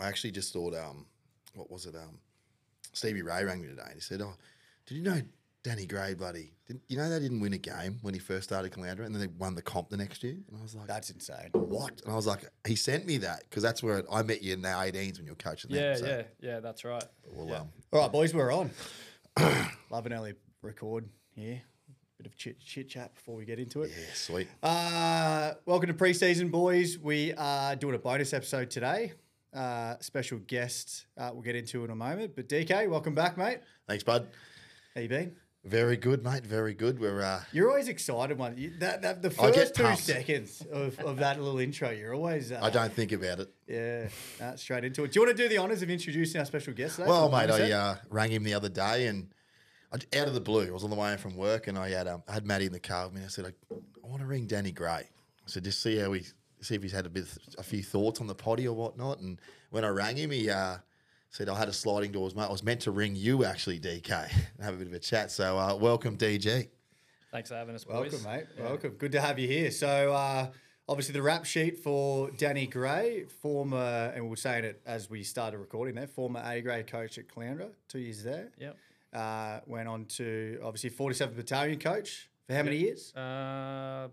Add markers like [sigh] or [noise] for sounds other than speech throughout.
I actually just thought, um, what was it? Um, Stevie Ray rang me today and he said, "Oh, did you know Danny Gray, buddy? Did, you know they didn't win a game when he first started Caloundra, and then they won the comp the next year?" And I was like, That's insane. "What?" And I was like, "He sent me that because that's where I met you in the 18s when you were coaching Yeah, them." So yeah, yeah. That's right. We'll, um, All right, boys, we're on. [coughs] Love an early record here. Bit of chit chit chat before we get into it. yeah, sweet. Uh, welcome to preseason, boys. We are doing a bonus episode today. Uh, special guest uh, we'll get into in a moment. But DK, welcome back, mate. Thanks, bud. How you been? Very good, mate. Very good. We're uh, You're always excited one. You, that, that the first two pumped. seconds of, of that little intro, you're always uh, I don't think about it. yeah, uh, straight into it. Do you want to do the honors of introducing our special guest today? Well, mate, I uh, rang him the other day and I, out of the blue, I was on the way home from work and I had um, I had Matty in the car with me. I said, I, I want to ring Danny Gray. I said, just see how he, see if he's had a bit, a few thoughts on the potty or whatnot. And when I rang him, he uh, said, I had a sliding doors, mate. I was meant to ring you actually, DK, and have a bit of a chat. So uh, welcome, DG. Thanks for having us, boys. Welcome, mate. Yeah. Welcome. Good to have you here. So, uh, obviously, the rap sheet for Danny Gray, former, and we we're saying it as we started recording there, former A grade coach at Caloundra, two years there. Yep. Uh, went on to obviously 47th Battalion coach for how many years? Uh,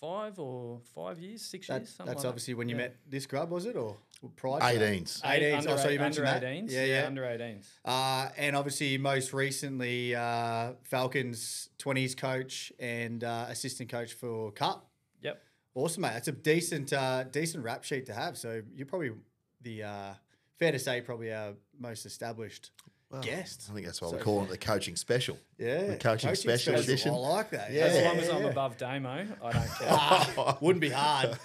five or five years, six That- years. That's like obviously that. when you Yeah. met this grub, was it? Or prior to that? 18s. 18s. Under, Oh, so you mentioned under that. 18s. Yeah, yeah. Under 18s. Uh, and obviously, most recently, uh, Falcons 20s coach and uh, assistant coach for Cup. Yep. Awesome, mate. That's a decent, uh, decent rap sheet to have. So you're probably the uh, fair to say probably our most established guest. I think that's why So we call it the coaching special. Yeah, The coaching special edition. I like that. Yeah, As long as I'm yeah. above Damo, I don't [laughs] care. [laughs] Wouldn't be hard.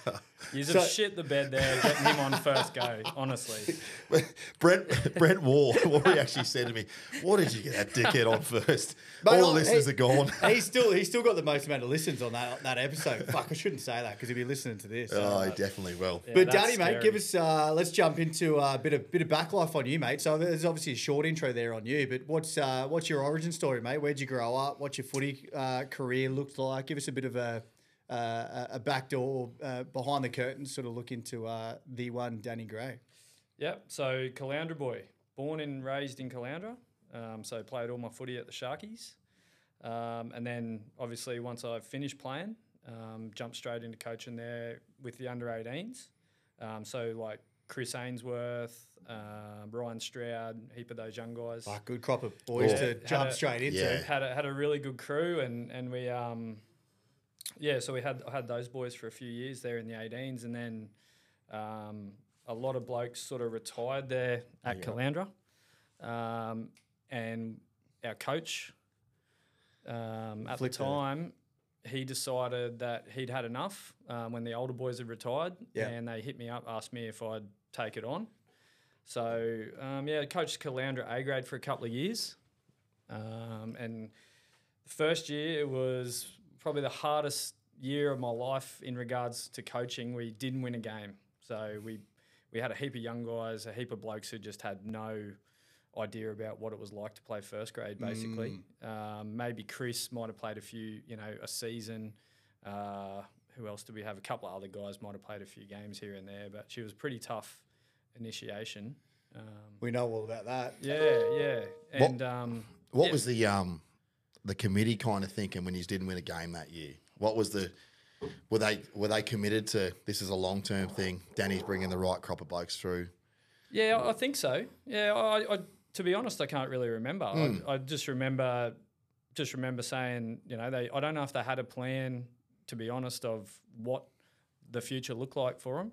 You So- just shit the bed there, getting him on first go. Honestly, [laughs] Brent Brent Wall, what he actually said to me, what did you get that dickhead on first? Mate, All the listeners hey- are gone. he's still he's still got the most amount of listens on that that episode. Fuck, I shouldn't say that because he'll be listening to this. Oh, he definitely will. Yeah, But that's Danny, mate, give us. Uh, let's jump into a bit of bit of backlife on you, mate. So there's obviously a short intro there on you, but what's uh, what's your origin story, mate? Where'd you grow up? What's your footy uh, career looked like? Give us a bit of a uh, a backdoor uh, behind the curtains, sort of look into uh, the one Danny Gray. Yep. So Caloundra boy, born and raised in Caloundra. Um, so played all my footy at the Sharkies, um, and then obviously once I finished playing, um, jumped straight into coaching there with the under 18s. Um, so like Chris Ainsworth, um, Ryan Stroud, heap of those young guys. Fuck, good crop of boys Yeah. to Had jump a- straight into. Yeah. had a, had a really good crew and and we um yeah so we had had those boys for a few years there in the 18s and then um, a lot of blokes sort of retired there at Caloundra um, and our coach um, at Flipped the time he decided that he'd had enough um, when the older boys had retired Yeah. and they hit me up asked me if I'd take it on so um, yeah, I coached Caloundra A grade for a couple of years, um, and the first year it was probably the hardest year of my life in regards to coaching. We didn't win a game, so we we had a heap of young guys, a heap of blokes who just had no idea about what it was like to play first grade. Basically, um, maybe Chris might have played a few, you know, a season. Uh, who else did we have? A couple of other guys might have played a few games here and there, but she was pretty tough initiation. Um, We know all about that. yeah, yeah, What- and um, What yeah. was the um the committee kind of thinking when you didn't win a game that year? What was the were they were they committed to this is a long term thing? Danny's bringing the right crop of blokes through. Yeah, I I think so. Yeah, I, I to be honest, I can't really remember. Hmm. I, I just remember, just remember saying, you know, they. I don't know if they had a plan, to be honest, of what the future looked like for them.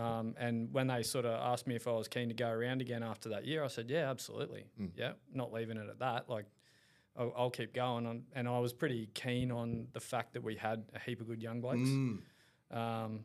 Um, and when they sort of asked me if I was keen to go around again after that year, I said, yeah, absolutely. Hmm. Yeah, not leaving it at that. Like, I'll, I'll keep going. On, and I was pretty keen on the fact that we had a heap of good young blokes. Hmm. Um,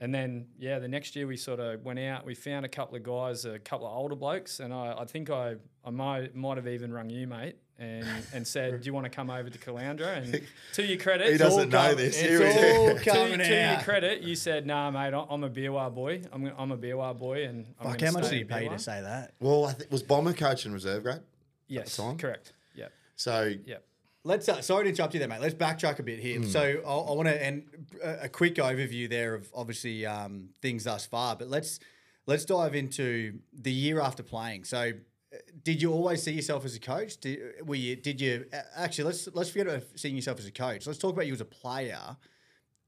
and then, yeah, the next year we sort of went out. We found a couple of guys, a couple of older blokes, and I, I think I, I might, might have even rung you, mate, and, and said, "Do you want to come over to Caloundra?" And [laughs] to your credit, He doesn't know come- this. It's Here he all is. [laughs] to, coming to your credit, you said, "Nah, mate, I- I'm a Beerwah boy. I'm, gonna- I'm a Beerwah boy." And I'm Fuck, how much stay did he in pay to say that? Well, I think was Bomber coach in reserve grade. Yes, time? correct. Yeah, So yeah. Let's uh, sorry to interrupt you there, mate. Let's backtrack a bit here. So I, I want to and a, a quick overview there of obviously um, things thus far, but let's let's dive into the year after playing. So, uh, did you always see yourself as a coach? Did, were you? Did you uh, actually? Let's let's forget about seeing yourself as a coach. Let's talk about you as a player.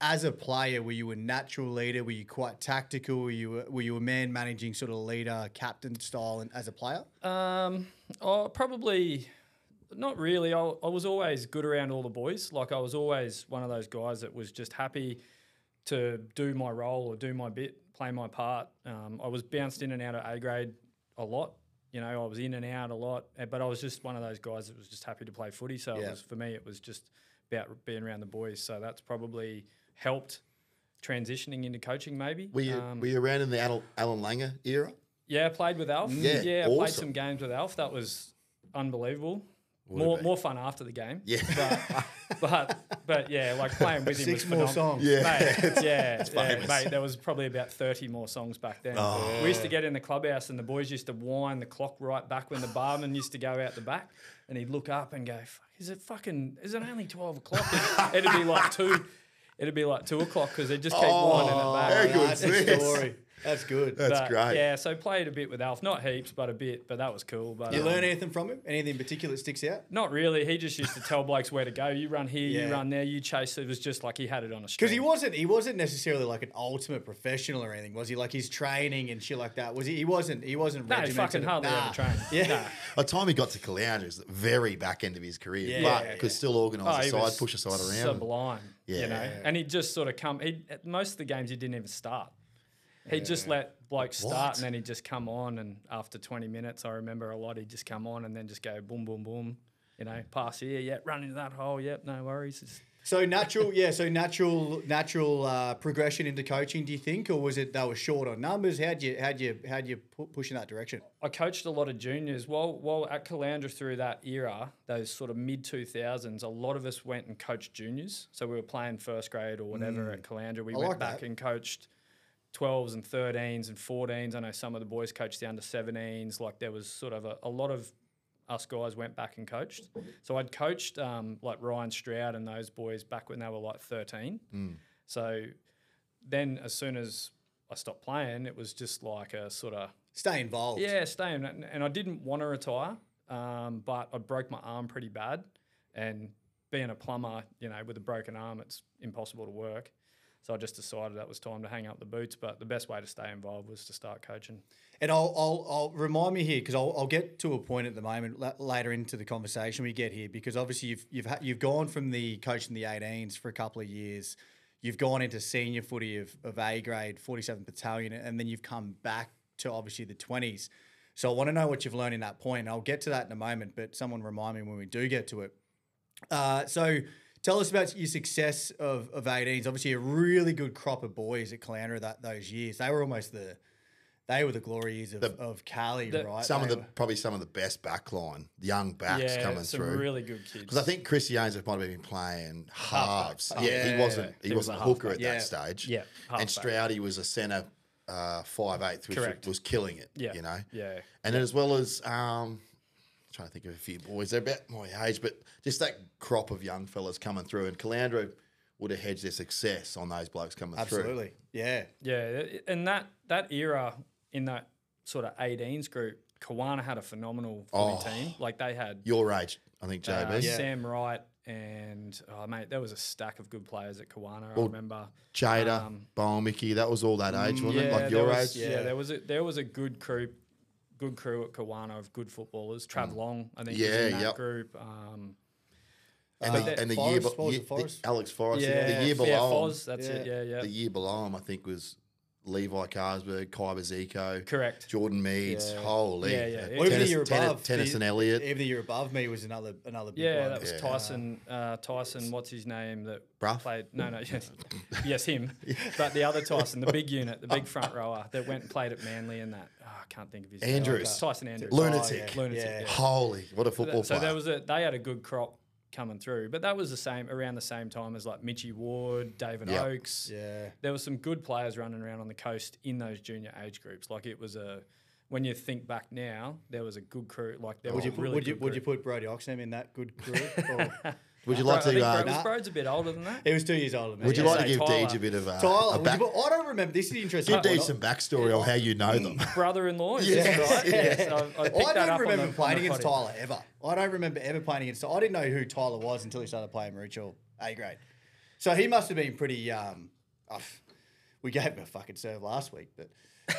As a player, were you a natural leader? Were you quite tactical? Were you a- were you a man managing sort of leader, captain style, and as a player? Um, oh, probably not really. I, I was always good around all the boys. Like I was always one of those guys that was just happy to do my role or do my bit, play my part. Um, I was bounced in and out of A grade a lot. You know, I was in and out a lot, eh, but I was just one of those guys that was just happy to play footy. So it Yeah. was, for me, it was just about being around the boys. So that's probably helped transitioning into coaching, maybe. Were you, Um, were you around in the Allan, Allan Langer era? yeah, I played with Alf. Yeah, yeah, I played some games with Alf. That was unbelievable. Would more more fun after the game. Yeah. but [laughs] but, but yeah, like playing with him Six was more phenomenal. songs. Yeah. Mate, [laughs] yeah, yeah, famous. mate. There was probably about thirty more songs back then. Oh. We used to get in the clubhouse and the boys used to wind the clock right back when the barman used to go out the back, and he'd look up and go, "Is it fucking? Is it only twelve o'clock?" [laughs] It'd be like two. It'd be like two o'clock because they'd just keep winding it back. Oh, very good. That's a Yes. story. That's good. That's But, great. Yeah, so played a bit with Alf, not heaps, but a bit. But that was cool. But you um, learn anything from him? Anything in particular that sticks out? Not really. He just used to tell blokes where to go. You run here, Yeah. you run there, you chase. It was just like he had it on a Because he wasn't he wasn't necessarily like an ultimate professional or anything, was he? Like his training and shit like that. Was he? He wasn't. He wasn't. no, he fucking hardly Nah. ever trained. [laughs] Yeah. Nah. By the time he got to Caloundra, it was the very back end of his career, Yeah. but could still organise Oh, a he side, push a side around. Sublime. Yeah. You know, and he'd just sort of come. He most of the games he didn't even start. He'd just let blokes start, What? and then he'd just come on. And after 20 minutes, I remember a lot. He'd just come on and then just go boom, boom, boom. You know, pass here, yep, run into that hole, yep, no worries. It's, So natural, yeah. So natural, natural uh, progression into coaching. Do you think, or was it they were short on numbers? How'd you, how'd you, how'd you pu- push in that direction? I coached a lot of juniors. While while at Caloundra through that era, those sort of mid two thousands, a lot of us went and coached juniors. So we were playing first grade or whatever at Caloundra. We I went like back that. and coached twelves and thirteens and fourteens. I know some of the boys coached down to seventeens. Like there was sort of a, a lot of us guys went back and coached. So I'd coached um, like Ryan Stroud and those boys back when they were like thirteen. So then as soon as I stopped playing, it was just like a sort of Stay involved. yeah, staying. And and I didn't want to retire, um, but I broke my arm pretty bad. And being a plumber, you know, with a broken arm, it's impossible to work. So I just decided that was time to hang up the boots. But the best way to stay involved was to start coaching. And I'll, I'll, I'll remind me here because I'll, I'll get to a point at the moment la- later into the conversation we get here because obviously you've you've ha- you've gone from the coaching the 18s for a couple of years, you've gone into senior footy of, of A grade 47th Battalion, and then you've come back to obviously the 20s. So I want to know what you've learned in that point. I'll get to that in a moment, but someone remind me when we do get to it. Uh, so tell us about your success of, of 18s. Obviously, a really good crop of boys at Caloundra that those years. They were almost the they were the glory years of, of Cali, the- right? Some of the were- probably some of the best backline, young backs yeah, coming some through. really good kids. Because I think Chris Joseph might have been playing halves. Halfback. Yeah, Yeah. he wasn't. He, He was wasn't a a hooker halfback. at Yeah. that stage. Yeah, and. Stroudy was a centre, uh, five eighth, which Correct. was killing it. yeah, you know. yeah, And then as well as um, trying to think of a few boys. They're about my age, but just that crop of young fellas coming through. And Caloundra would have hedged their success on those blokes coming through. absolutely, yeah. yeah. And that that era in that sort of 18s group, Kawana had a phenomenal Oh. team. Like they had Your age, I think, JB. Uh, Yeah. Sam Wright and oh mate, there was a stack of good players at Kawana. I remember. Jada, Um, Bowl Mickey, that was all that age, wasn't it? Like your was, age? Yeah. Yeah. there was a there was a good crew, good crew at Kawana of good footballers. Trav Long, I think, was Mm. Yeah, in that yep. group. Um, And, Uh, the, and the Forrest, year, what be- year Forrest? the, Alex Forrest, yeah, the year below yeah, Foz, that's Yeah. it. Yeah, yeah, the year below him, I think was Levi Carsberg, Kyber Zico, correct. Jordan Meads, Yeah. holy, Yeah, yeah. uh, Well, Well, even the year Tennis- above, Tennyson the- Elliott, Even the year above me was another another big one. Yeah, one. that was Yeah. Tyson. Uh, Tyson, what's his name? That Bruff? played. No, no, yes, [laughs] yes, him. But the other Tyson, the big [laughs] unit, the big front rower that went and played at Manly and that. I can't think of his name. Andrews. Uh, Tyson Andrews. Lunatic. Oh, Lunatic, Yeah. yeah. holy, what a football so player. there was a they had a good crop coming through, but that was the same around the same time as like Mitchy Ward, David Yep. Oakes. Yeah. There was some good players running around on the coast in those junior age groups. Like it was a when you think back now, there was a good crew. Like there Would was you a put, really would you good would you put Brody Oxham in that good group? [laughs] Or, Would you like I think to? Bro- Uh, was Nah. Broads a bit older than that. He was two years older than me. would you Yeah, like to give Tyler. Deej a bit of uh, Tyler, a would back, you- I don't remember. This is interesting. give one. Deej some backstory on how you know them? [laughs] Brother-in-law, is Yeah. that right? Yeah. Yes, I, I, picked I that don't on remember the- playing the against potty. Tyler ever. I don't remember ever playing against. Tyler. I didn't know who Tyler was until he started playing Maroochy A grade. So he must have been pretty. Um, oh, we gave him a fucking serve last week, but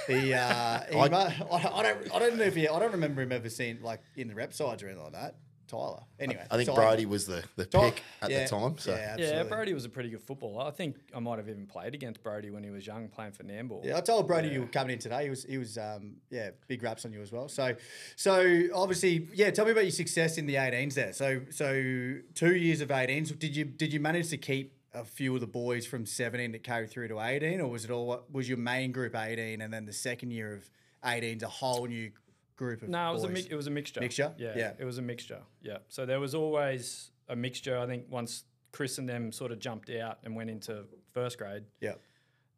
he. Uh, [laughs] he I- mu- I, I don't. I don't know if he. I don't remember him ever seeing like in the rep sides or anything like that. Tyler. Anyway, I think Tyler. Brody was the, the Ty- pick at yeah, the time. So yeah, Yeah. Brody was a pretty good footballer. I think I might have even played against Brody when he was young, playing for Nambour. Yeah, I told Brody you were coming in today. He was, he was, um, yeah, big raps on you as well. So, so obviously, yeah. Tell me about your success in the 18s there. So, so two years of 18s. Did you did you manage to keep a few of the boys from 17 that carried through to 18, or was it all was your main group 18, and then the second year of 18's a whole new group of No, it was a boys? mi- it was a mixture. Mixture? Yeah, Yeah. it was a mixture. Yeah. So there was always a mixture. I think once Chris and them sort of jumped out and went into first grade, yeah,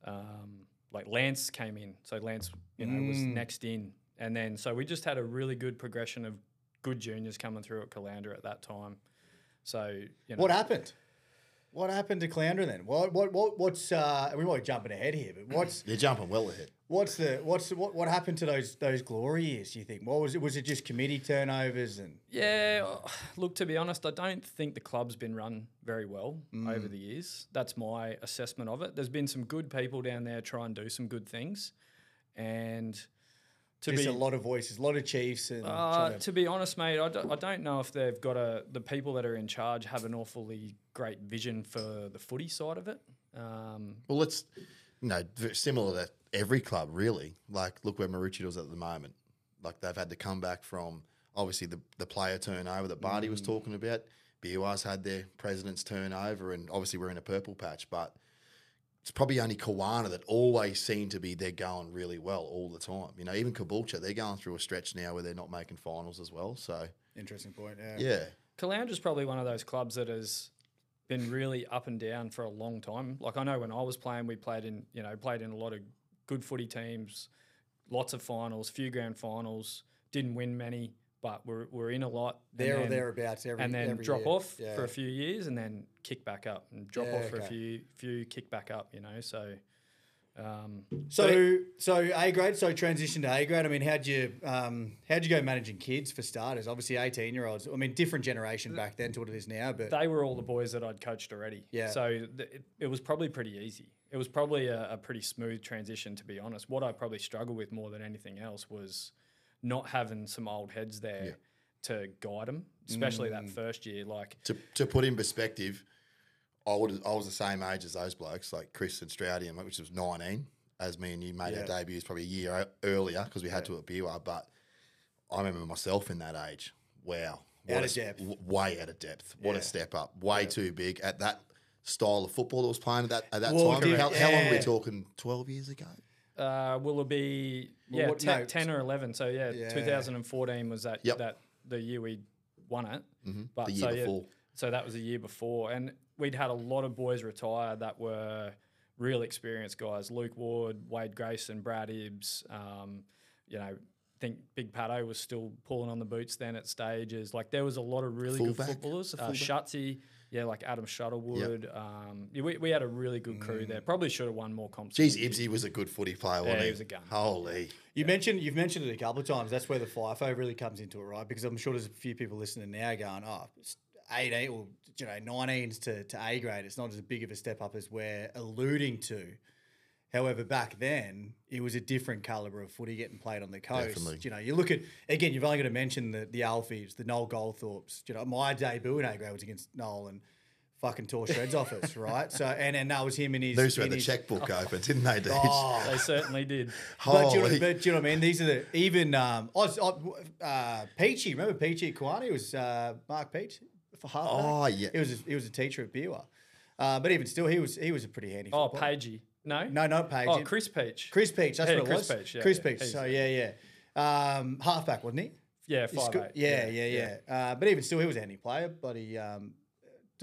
um, like Lance came in. So Lance, you know, was Mm. next in, and then so we just had a really good progression of good juniors coming through at Caloundra at that time. So you know, What happened? What happened to Caloundra then? What what what what's uh we might be jumping ahead here, but what's you're jumping well ahead. What's the what's the, what what happened to those those glory years? Do you think? What was it? Was it just committee turnovers and Yeah, look, to be honest, I don't think the club's been run very well over the years. That's my assessment of it. There's been some good people down there try and do some good things, and to just be a lot of voices, a lot of chiefs and uh, to- to be honest, mate, I don't, I don't know if they've got a the people that are in charge have an awfully great vision for the footy side of it. Um, Well, it's you know v- similar to every club, really. Like, look where Maroochydore's at the moment. Like they've had to come back from obviously the the player turnover that Barty was mm. talking about. BUR's had their president's turnover, and obviously we're in a purple patch, but. It's probably only Kawana that always seem to be they're going really well all the time. You know, even Caboolture, they're going through a stretch now where they're not making finals as well. So interesting point. Yeah. yeah, Caloundra's probably one of those clubs that has been really up and down for a long time. Like I know when I was playing, we played in you know played in a lot of good footy teams, lots of finals, few grand finals. Didn't win many, but we're, we're in a lot. There or thereabouts every and then every drop year. off Yeah. for a few years, and then kick back up, and drop Yeah, off for a few few kick back up. You know, so. Um, So so A grade, so transition to A grade. I mean, how'd you um how'd you go managing kids for starters? Obviously, eighteen year olds. I mean, different generation back then to what it is now. But they were all the boys that I'd coached already. Yeah. So th- it, it was probably pretty easy. It was probably a, a pretty smooth transition, to be honest. What I probably struggled with more than anything else was not having some old heads there to guide them, especially that Mm. first year. Like, to to put in perspective, I would I was the same age as those blokes, like Chris and Stroudian, which was nineteen, as me and you made our debuts probably a year earlier because we had to at BUR. But I remember myself in that age. Wow, what Out a of s- depth. w- way out of depth. What Yeah. a step up. Way too big at that style of football that was playing at that at that Well, time. correct. How, how long are we talking? Twelve years ago. uh, will it be Well, yeah what- 10, no, 10 or eleven? So yeah, Yeah. 2014 was that Yep. that the year we won it. hmm But the year so, yeah. So that was a year before, and we'd had a lot of boys retire that were real experienced guys: Luke Ward, Wade Grayson, Brad Ibbs. Um, you know, think Big Pato was still pulling on the boots then at stages. Like there was a lot of really Fullback? good footballers. A Uh, fullback? Shutsy, yeah, like Adam Shuttlewood. Um, yeah, we, we had a really good crew there. Probably should have won more comps. Geez, Ibsy was a good footy player, wasn't he he? was a gun. Holy. You mentioned you've mentioned it a couple of times. That's where the FIFO really comes into it, right? Because I'm sure there's a few people listening now going, "Oh, 18 or you know 19s to, to A grade. It's not as big of a step up as we're alluding to." However, back then it was a different caliber of footy getting played on the coast. Definitely. You know, you look at again. You've only got to mention the the Alfies, the Noel Goldthorpes. You know, my debut in A grade was against Noel and fucking tore shreds off us, [laughs] right? So and and that was him in his. Those who in had the his- checkbook [laughs] open, didn't they, Deej? Oh, [laughs] They certainly did. but do, you know, but do you know what I mean? These are the even um, Oz, uh, Peachy. Remember Peachy at Kawana? It was uh, Mark Peach for half. Oh, yeah. He was a, he was a teacher at Beerwah. Uh, but even still, he was he was a pretty handy. Oh, footballer. Pagey. No, No, not Page. Oh, Chris Peach. Chris Peach. That's Yeah, what it Chris was. Peach, yeah, Chris yeah. Peach. So yeah, yeah. Um, halfback, wasn't he? Yeah, five good- eight. yeah, yeah, yeah. Uh, but even still, he was a handy player. But he, um,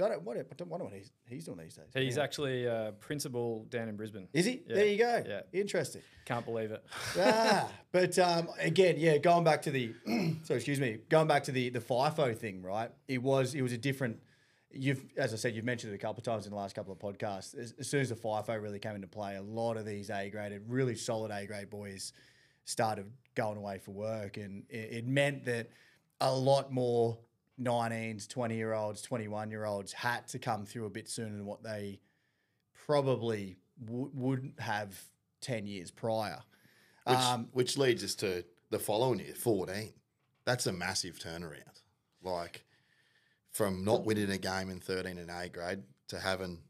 I don't, what, I don't wonder what he's, he's doing these days. He's actually uh, principal down in Brisbane. Is he? There you go. yeah. Interesting. Can't believe it. ah, [laughs] but um, again, yeah, going back to the [clears throat] so excuse me, going back to the the FIFO thing, right? It was it was a different you've, as I said, you've mentioned it a couple of times in the last couple of podcasts. As, as soon as the FIFO really came into play, a lot of these A graded, really solid A grade boys started going away for work, and it, it meant that a lot more 19s, 20 year olds, 21 year olds had to come through a bit sooner than what they probably w- would have 10 years prior. Which, Um, which leads us to the following year, 14. That's a massive turnaround. Like from not winning a game in 13 and A grade to having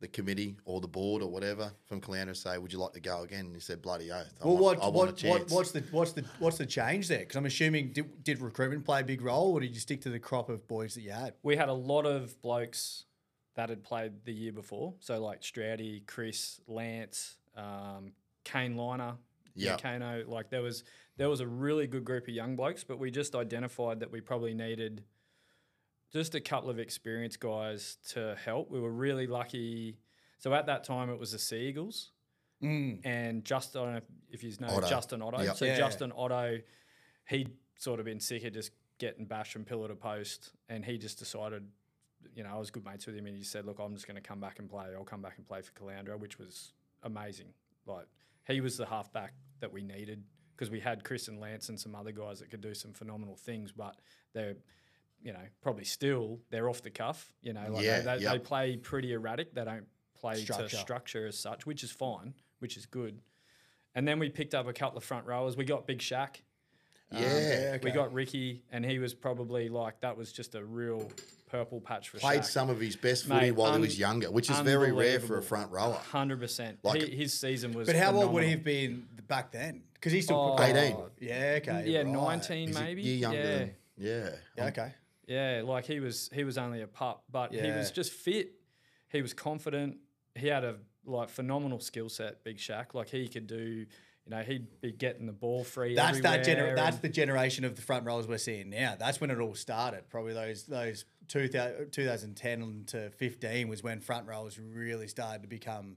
the committee or the board or whatever from Caloundra say, "Would you like to go again?" And he said, "Bloody oath." I Well, want, what, I want a what, what what's the what's the what's the change there? Because I'm assuming did, did recruitment play a big role, or did you stick to the crop of boys that you had? we had a lot of blokes that had played the year before. So like Stroudy, Chris, Lance, um, Kane Liner, yeah, Yep. Kano. Like there was there was a really good group of young blokes, but we just identified that we probably needed just a couple of experienced guys to help. We were really lucky. So at that time, it was the Sea Eagles Mm. and just I don't know if you know Otto. Justin Otto. Yep. So Yeah. Justin Otto, he'd sort of been sick of just getting bashed from pillar to post, and he just decided, you know, I was good mates with him, and he said, "Look, I'm just going to come back and play. I'll come back and play for Caloundra," which was amazing. Like he was the halfback that we needed because we had Chris and Lance and some other guys that could do some phenomenal things, but they're you know, probably still they're off the cuff. You know, like Yeah, they, they, yep. they play pretty erratic. They don't play Structure. to structure as such, which is fine, which is good. And then we picked up a couple of front rowers. We got Big Shaq. Um, Yeah. We got Ricky, and he was probably like that was just a real purple patch for Played Shaq. some of his best footy Mate, while he was younger, which is very rare for a front rower. Hundred percent. Like- He, his season was. But how old would he phenomenal. have been back then? Because he's still Oh, probably- 18. Yeah, okay. Yeah, right. nineteen He's a maybe. year younger yeah. than yeah. Yeah, okay. Yeah, like he was he was only a pup, but he was just fit. He was confident. He had a like phenomenal skill set, Big Shaq. Like he could do, you know, he'd be getting the ball free. That's that gener- That's the generation of the front rows we're seeing now. That's when it all started. Probably those those 2000, 2010 to fifteen was when front rows really started to become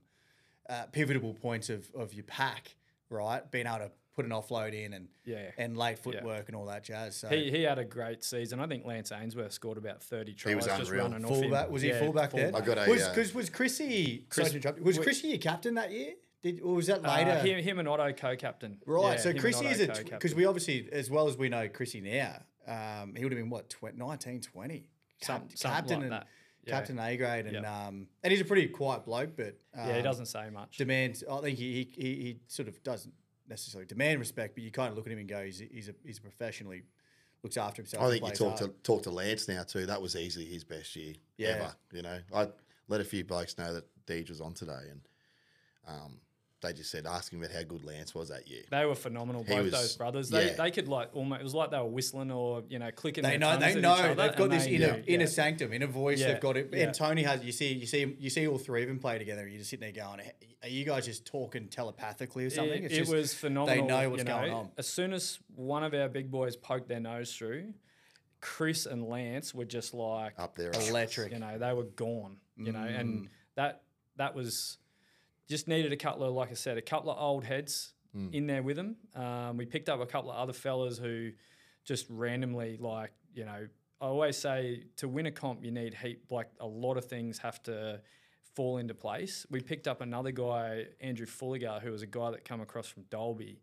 uh, pivotal points of, of your pack. Right, being able to put an offload in and Yeah. and late footwork and all that jazz. So he, he had a great season. I think Lance Ainsworth scored about thirty tries He was just unreal. running off him. fullback was he Yeah, fullback then? I got a, was uh, because was Chrissy Chris- sorry to interrupt was we- Chrissy your captain that year? Did or was that Uh, later? him, him and Otto co-captain. Right. Yeah, so him Chrissy is a because we obviously, as well as we know Chrissy now, um, he would have been what tw- 19, 20. Some- Cap- captain like and that. Yeah. captain A grade, and Yeah. um, and he's a pretty quiet bloke, but um, yeah, he doesn't say much. Demands. I think he, he he he sort of doesn't necessarily demand respect, but you kind of look at him and go, he's a, he's a he's a professionally looks after himself. I think you talk to talk to Lance now too. That was easily his best year Yeah. ever. You know, I let a few blokes know that Deej was on today, and um, they just said ask him about how good Lance was that year. They were phenomenal, He both was- those brothers. They, yeah. they could like almost it was like they were whistling or you know clicking. They their know. tongues They at each know. other They've got and this they- inner yeah, inner yeah. sanctum, inner voice. Yeah, They've got it. yeah. And Tony has. You see. You see. You see all three of them play together. You're just sitting there going, "Are you guys just talking telepathically or something?" It, It's it just- was phenomenal. They know what's you know. going on. As soon as one of our big boys poked their nose through, Chris and Lance were just like Up there, electric. You know, they were gone. You know, Mm. and that that was just needed a couple of, like I said, a couple of old heads Mm. in there with them. Um, we picked up a couple of other fellas who just randomly, like you know, I always say to win a comp, you need heap. Like a lot of things have to fall into place. We picked up another guy, Andrew Fulligar, who was a guy that come across from Dalby.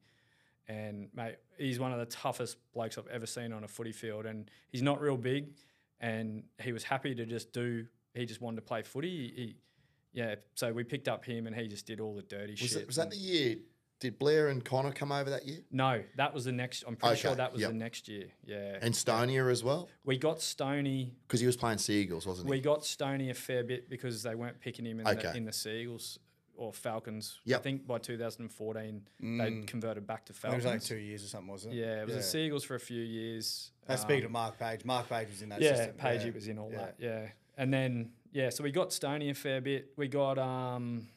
And mate, he's one of the toughest blokes I've ever seen on a footy field. And he's not real big, and he was happy to just do. He just wanted to play footy. He, yeah, so we picked up him, and he just did all the dirty Was, shit. that, was that the year? Did Blair and Connor come over that year? no, that was the next. I'm pretty sure that was yep. the next year. Yeah, And Stonia as well, we got Stony. because he was playing Seagulls, wasn't he? We got Stony a fair bit because they weren't picking him in, the, in the Seagulls or Falcons. I think by 2014 they converted back to It Falcons. was like two years or something, wasn't it? Yeah, it was the Seagulls for a few years. That's Um, speaking of Mark Page. Mark Page was in that yeah, system. Pagey yeah. was in all Yeah. that. Yeah, and then yeah, so we got Stoney a fair bit. We got um,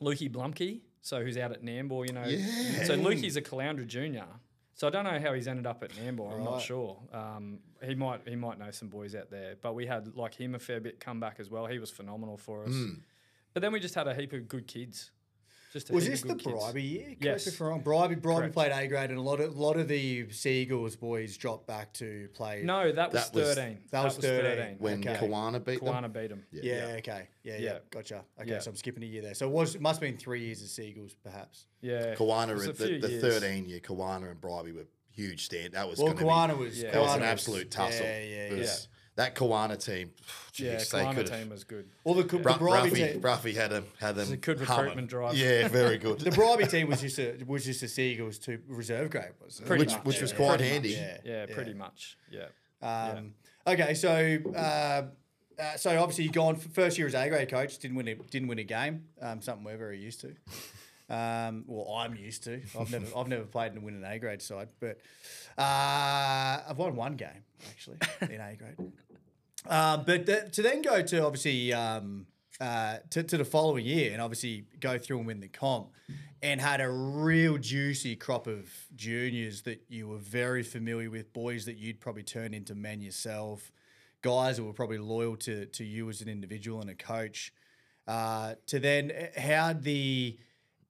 Lukey Blumkey, so who's out at Nambour, you know. Yeah. So Lukey's a Caloundra junior. So I don't know how he's ended up at Nambour. I'm not sure. Um, he might he might know some boys out there, but we had like him a fair bit come back as well. He was phenomenal for us. Hmm. But then we just had a heap of good kids. Just Was this the good kids. Bribie year? Correct Yes. me if I'm wrong. Bribie, Bribie Correct. played A grade, and a lot of lot of the Seagulls boys dropped back to play. No, that was That was- 13. that was 13. when Okay. Kawana beat them. Kawana beat them. Yeah, okay. Yeah, yeah, Yeah. Gotcha. Okay, Yeah. so I'm skipping a year there. So it was it must have been three years of Seagulls, perhaps. Yeah. Kawana, It was a and the, the 13 year, Kawana and Bribie were huge stand. That was Well, gonna Kawana be, was Yeah. that was an absolute tussle. Yeah, yeah, yeah. Was- That Kawana team, [sighs] geez, Yeah, they could team was good. Well, the, the Bru- Bribie Bruffy, team, Bruffy had them, had them. a good humming. drive. Yeah, very good. [laughs] the Bribie team was just a was just a Seagulls to reserve grade, was it? Pretty which, much, which yeah, was yeah. quite Pretty handy. Yeah, Yeah, pretty much. Yeah. Um, Okay, so uh, uh, so obviously you gone first year as A grade coach, didn't win a, didn't win a game, um, something we're very used to. Um, well, I'm used to. I've never I've never played and win an A grade side, but uh, I've won one game actually in A grade. Um, but to then go to obviously um, uh, to, to the following year and obviously go through and win the comp and had a real juicy crop of juniors that you were very familiar with, boys that you'd probably turn into men yourself, guys that were probably loyal to, to you as an individual and a coach. Uh, to then uh, how'd the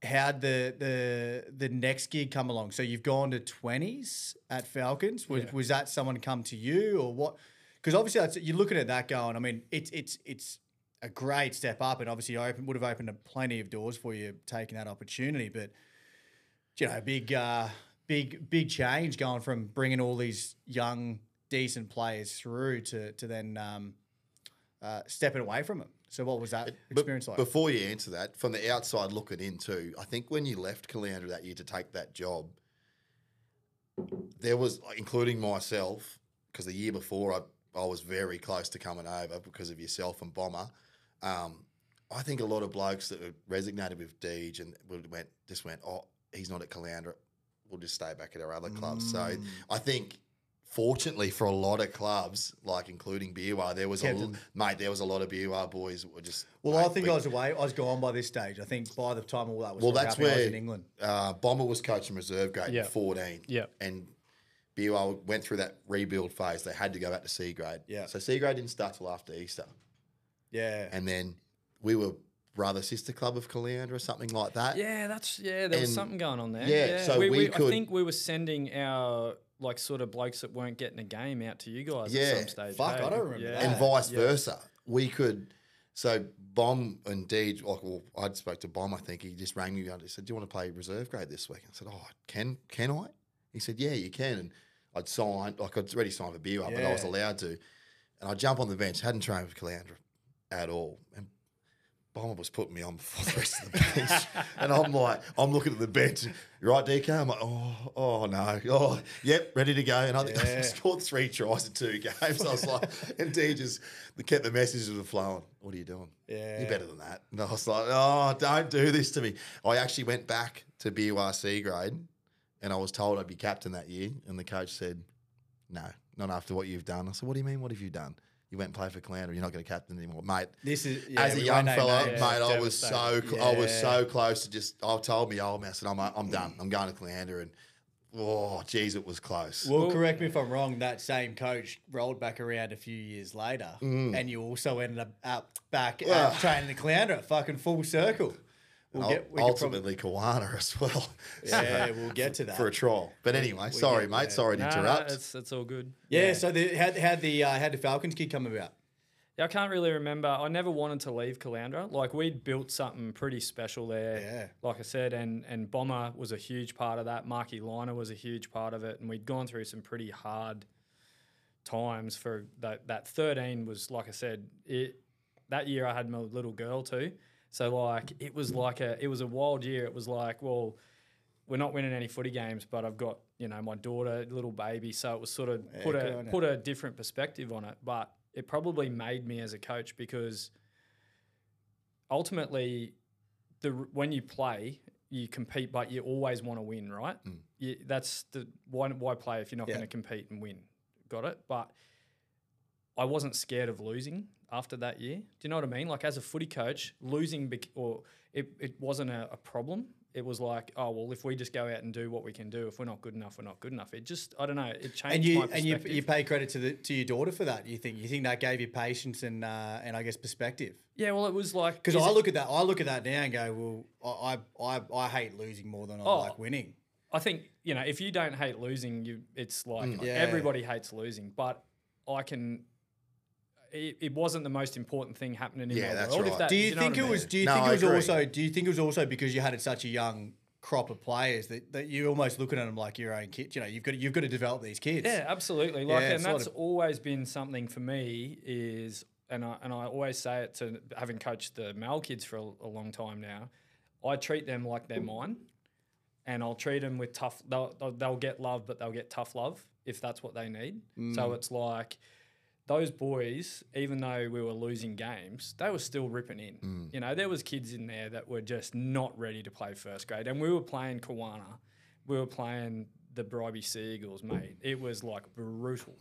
how'd the the the next gig come along? So you've gone to twenties at Falcons. Was, Yeah. was that someone come to you or what? Because obviously that's, you're looking at that going. I mean, it's it's it's a great step up, and obviously open would have opened up plenty of doors for you taking that opportunity. But you know, big uh, big big change going from bringing all these young decent players through to to then um, uh, stepping away from them. So what was that But experience like? Before you answer that, from the outside looking in too, I think when you left Caloundra that year to take that job, there was, including myself, because the year before I, I was very close to coming over because of yourself and Bomber. Um, I think a lot of blokes that were resignated with Deej and went just went, oh, he's not at Caloundra. We'll just stay back at our other clubs. So Mm. I think, fortunately for a lot of clubs, like including Beerwah, there was a Kept l- them. mate. There was a lot of Beerwah boys were just. well, mate, I think we- I was away. I was gone by this stage. I think by the time all that was Well, that's happening, I was where in England. uh, Bomber was coaching reserve grade Yeah. in 14. Yeah. And BUL went through that rebuild phase. They had to go back to C grade. Yeah. So C grade didn't start till after Easter. Yeah. And then we were brother sister club of Caloundra or something like that. Yeah, that's yeah. There was something going on there. yeah, so we I could- think we were sending our like sort of blokes that weren't getting a game out to you guys Yeah. at some stage. Fuck, hey? I don't remember yeah. that. And vice Yeah. versa. We could. So Bomb and Deej, like, well, I spoke to Bomb. I think he just rang me and he said, "Do you want to play reserve grade this week?" I said, "Oh, can can I?" He said, "Yeah, you can." And I'd signed, like I'd already signed for beer, up but I was allowed to. And I jump on the bench. Hadn't trained with Caloundra at all, and Bomber was putting me on for the rest of the bench. and I'm like, I'm looking at the bench. Right, DK? I'm like, oh, oh no, oh, yep, ready to go. And I think I scored three tries in two [laughs] games. I was like, and D just kept the messages flowing. What are you doing? Yeah. You're better than that. And I was like, oh, don't do this to me. I actually went back to BURC grade and I was told I'd be captain that year. And the coach said, no, not after what you've done. I said, what do you mean? What have you done? You went and played for Caloundra. You're not going to captain anymore, mate. This is yeah, As a young won't fella, names. mate, I was so devastating. cl- I was so close to just. I told me, old man, I said, I'm, I'm done. I'm going to Caloundra, and oh, geez, it was close. Well, Well- correct me if I'm wrong. That same coach rolled back around a few years later, and you also ended up, up back Mm. Well- uh, training the Caloundra, fucking full circle. We'll get we could probably, ultimately, Kawana as well. [laughs] yeah, we'll get to that. for a trial. But anyway, sorry, get mate. there. Sorry to No, no, interrupt. it's it's all good. yeah, so the had had the uh, had the Falcons kid come about. Yeah, I can't really remember. I never wanted to leave Caloundra. Like we'd built something pretty special there. Yeah. Like I said, and and Bomber was a huge part of that. Marky Liner was a huge part of it, and we'd gone through some pretty hard times for that. That thirteen was like I said. It that year I had my little girl too. So like it was like a it was a wild year. It was like well. We're not winning any footy games, but I've got you know my daughter, little baby, so it was sort of put good a put a different perspective on it. But it probably made me as a coach because ultimately, the when you play, you compete, but you always want to win, right? Mm. You, that's the why, why play if you're not Yeah. going to compete and win. Got it? But I wasn't scared of losing after that year. Do you know what I mean? Like as a footy coach, losing bec- or it, it wasn't a, a problem. it was like, oh well, if we just go out and do what we can do, if we're not good enough, we're not good enough. It just, I don't know, it changed And you and you, you pay credit to the to your daughter for that. You think you think that gave you patience and uh, and I guess perspective. yeah, well, it was like Because I look at that, I look at that now and go, well, I I, I, I hate losing more than I Oh. like winning. I think you know if you don't hate losing, you it's like Mm. Yeah. everybody hates losing, but I can. It, it wasn't the most important thing happening in Yeah, my that's world. If right. that, Do you know think what I it was? Do you No, think it was also? Do you think it was also because you had such a young crop of players that, that you're almost looking at them like your own kids? You know, you've got to, you've got to develop these kids. Yeah, absolutely. Like, Yeah, and that's of- always been something for me. Is and I and I always say it to having coached the male kids for a, a long time now. I treat them like they're mine, and I'll treat them with tough. They'll, they'll, they'll get love, but they'll get tough love if that's what they need. Mm. So it's like those boys, even though we were losing games, they were still ripping in. Mm. You know, there was kids in there that were just not ready to play first grade, and we were playing Kawana, we were playing the Bribie Seagulls, mate. It was like brutal.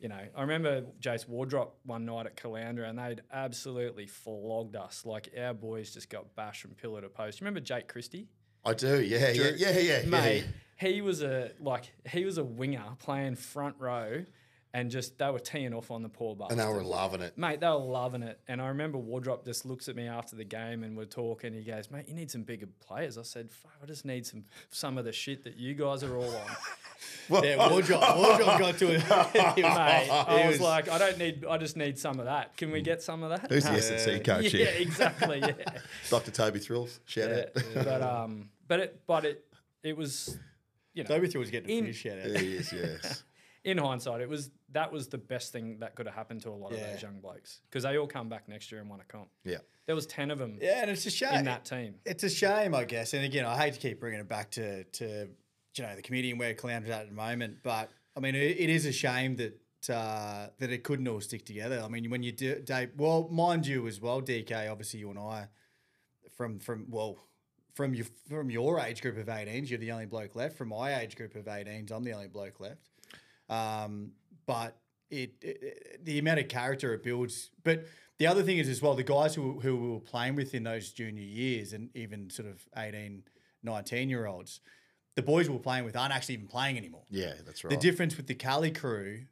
You know, I remember Jace Wardrop one night at Caloundra, and they'd absolutely flogged us. Like our boys just got bashed from pillar to post. You remember Jake Christie? I do. Yeah, yeah, yeah, yeah, yeah. mate. yeah. He was a like he was a winger playing front row, and just they were teeing off on the poor bastard. And they were loving it. Mate, they were loving it. And I remember Wardrop just looks at me after the game and we're talking. He goes, Mate, you need some bigger players. I said, Fuck, I just need some some of the shit that you guys are all on. [laughs] yeah. Wardrop, Wardrop got to it. [laughs] [laughs] He was- Mate, I he was, like, I don't need I just need some of that. Can we get some of that? Who's the S&C coach yeah, here? exactly. Yeah. Dr. Toby Thrills. Shout yeah. out. But um but it but it it was you know Toby Thrills getting a In- few shout out. Yeah, yes, yes. In hindsight, it was that was the best thing that could have happened to a lot of Yeah. those young blokes because they all come back next year and want to comp. Yeah. There was ten of them Yeah, and it's a shame. in that team. It's a shame, I guess. And again, I hate to keep bringing it back to to you know the committee and where Caloundra's at at the moment, but I mean, it, it is a shame that uh, that it couldn't all stick together. I mean, when you do, Dave, well, mind you as well, DK. Obviously, you and I from from well. From your from your age group of 18s, you're the only bloke left. From my age group of 18s, I'm the only bloke left. Um, but it, it, it- the amount of character it builds. But the other thing is as well, the guys who, who we were playing with in those junior years and even sort of 18, 19 year olds, the boys we were playing with aren't actually even playing anymore. Yeah, that's right. The difference with the Cali crew,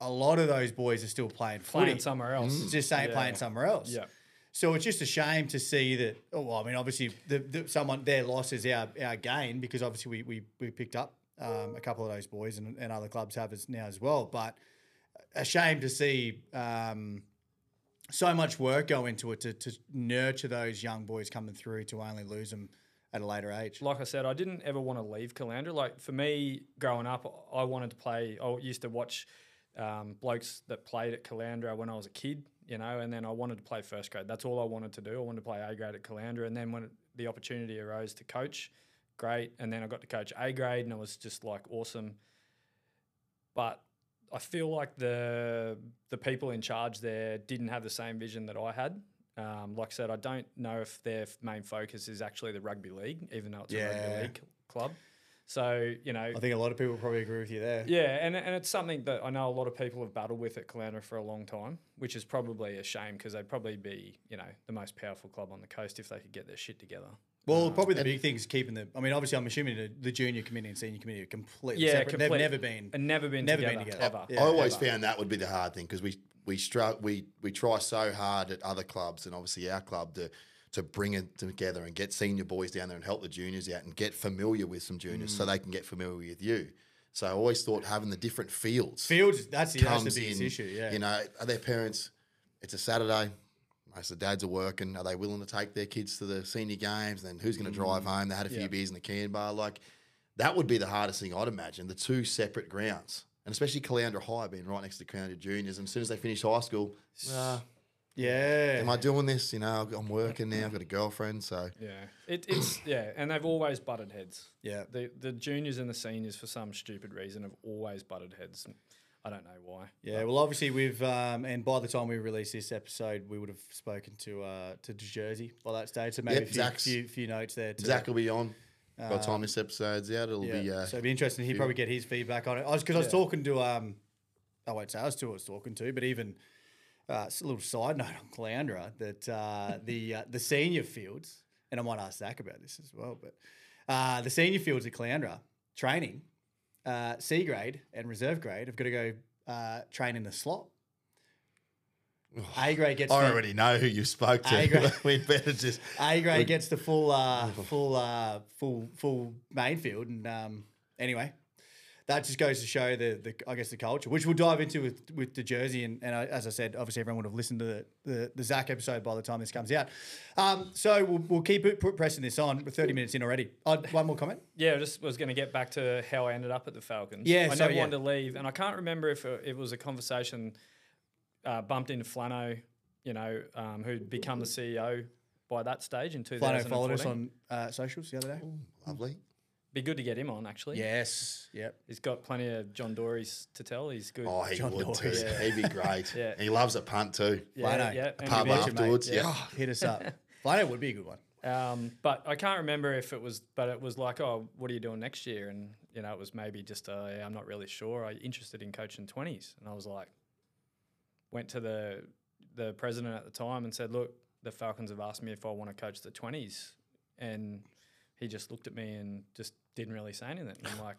a lot of those boys are still playing footy. Playing somewhere else. It's just saying Yeah. playing somewhere else. Yeah. So it's just a shame to see that. Oh, well, I mean, obviously, the, the, someone their loss is our, our gain because obviously we, we, we picked up um, a couple of those boys and, and other clubs have as now as well. But a shame to see um, so much work go into it to, to nurture those young boys coming through to only lose them at a later age. Like I said, I didn't ever want to leave Caloundra. Like for me, growing up, I wanted to play. I used to watch um, blokes that played at Caloundra when I was a kid, you know, and then I wanted to play first grade. That's all I wanted to do. I wanted to play A grade at Caloundra, and then when the opportunity arose to coach, great. And then I got to coach A grade, and it was just like awesome. But I feel like the the people in charge there didn't have the same vision that I had. Um, like I said, I don't know if their main focus is actually the rugby league, even though it's a rugby league club. So you know, I think a lot of people probably agree with you there. yeah, and, and it's something that I know a lot of people have battled with at Caloundra for a long time, which is probably a shame because they'd probably be, you know, the most powerful club on the coast if they could get their shit together. Well, probably the big thing is keeping the. I mean, obviously, I'm assuming the, the junior committee and senior committee are completely Yeah, separate. They've never been. And never been Never together, been together. ever. Yeah. I always ever. found that would be the hard thing because we we struggle we we try so hard at other clubs and obviously our club to to bring it together and get senior boys down there and help the juniors out and get familiar with some juniors Mm. so they can get familiar with you. So I always thought having the different fields Fields. That's the, that's comes the biggest in, issue. Yeah. You know, are their parents? It's a Saturday. Most of the dads are working. Are they willing to take their kids to the senior games? And then who's going to drive home? They had a few Yeah. beers in the can bar. Like that would be the hardest thing I'd imagine. The two separate grounds, and especially Caloundra High being right next to Caloundra Juniors. And as soon as they finish high school, uh, yeah. am I doing this? You know, I'm working now. I've got a girlfriend, so Yeah, it, it's yeah, and they've always butted heads. yeah. The the juniors and the seniors, for some stupid reason, have always butted heads. And I don't know why. Yeah, well, obviously we've, um, and by the time we release this episode, we would have spoken to uh, to Jersey by that stage. So maybe Yep, a few, few, few notes there. To, Zach will be on. By the time this episode's out, it'll yeah. be. Uh, so it'd be interesting. He'd probably get his feedback on it. I was because I was talking to um, I won't say I was who I was talking to, but even uh, a little side [laughs] note on Caloundra that uh, the uh, the senior fields, and I might ask Zach about this as well, but Uh, the senior fields at Caloundra training, uh, C grade and reserve grade have got to go uh, train in the slot. A grade gets I the, already know who you spoke I agree. to. [laughs] We'd better just. A grade gets the full uh, full uh, full full main field, and um, anyway, that just goes to show the, the I guess the culture, which we'll dive into with with the jersey, and, and I, as I said, obviously everyone would have listened to the, the, the Zach episode by the time this comes out. Um, so we'll, we'll keep it, put pressing this on. We're thirty minutes in already. Oh, one more comment. Yeah, I just was going to get back to how I ended up at the Falcons. Yeah, I so, never yeah. wanted to leave, and I can't remember if it, it was a conversation uh, bumped into Flano, you know, um, who'd become the CEO by that stage in Flano 2014. followed us on uh, socials the other day. Lovely. Be good to get him on, actually. Yes. Yep. He's got plenty of John Dory's to tell. He's good. Oh, he John would too. Yeah. He'd be [laughs] great. Yeah. He loves a punt too. yeah, Flano. yeah. A pub he mentioned, mentioned- mate. afterwards. Yeah. Yeah. [laughs] Hit us up. [laughs] Flano would be a good one. Um, but I can't remember if it was, but it was like, oh, what are you doing next year? And you know, it was maybe just, uh, yeah, I'm not really sure. I'm interested in coaching twenties, and I was like, went to the the president at the time and said, look, the Falcons have asked me if I want to coach the twenties, and he just looked at me and just didn't really say anything. I'm like,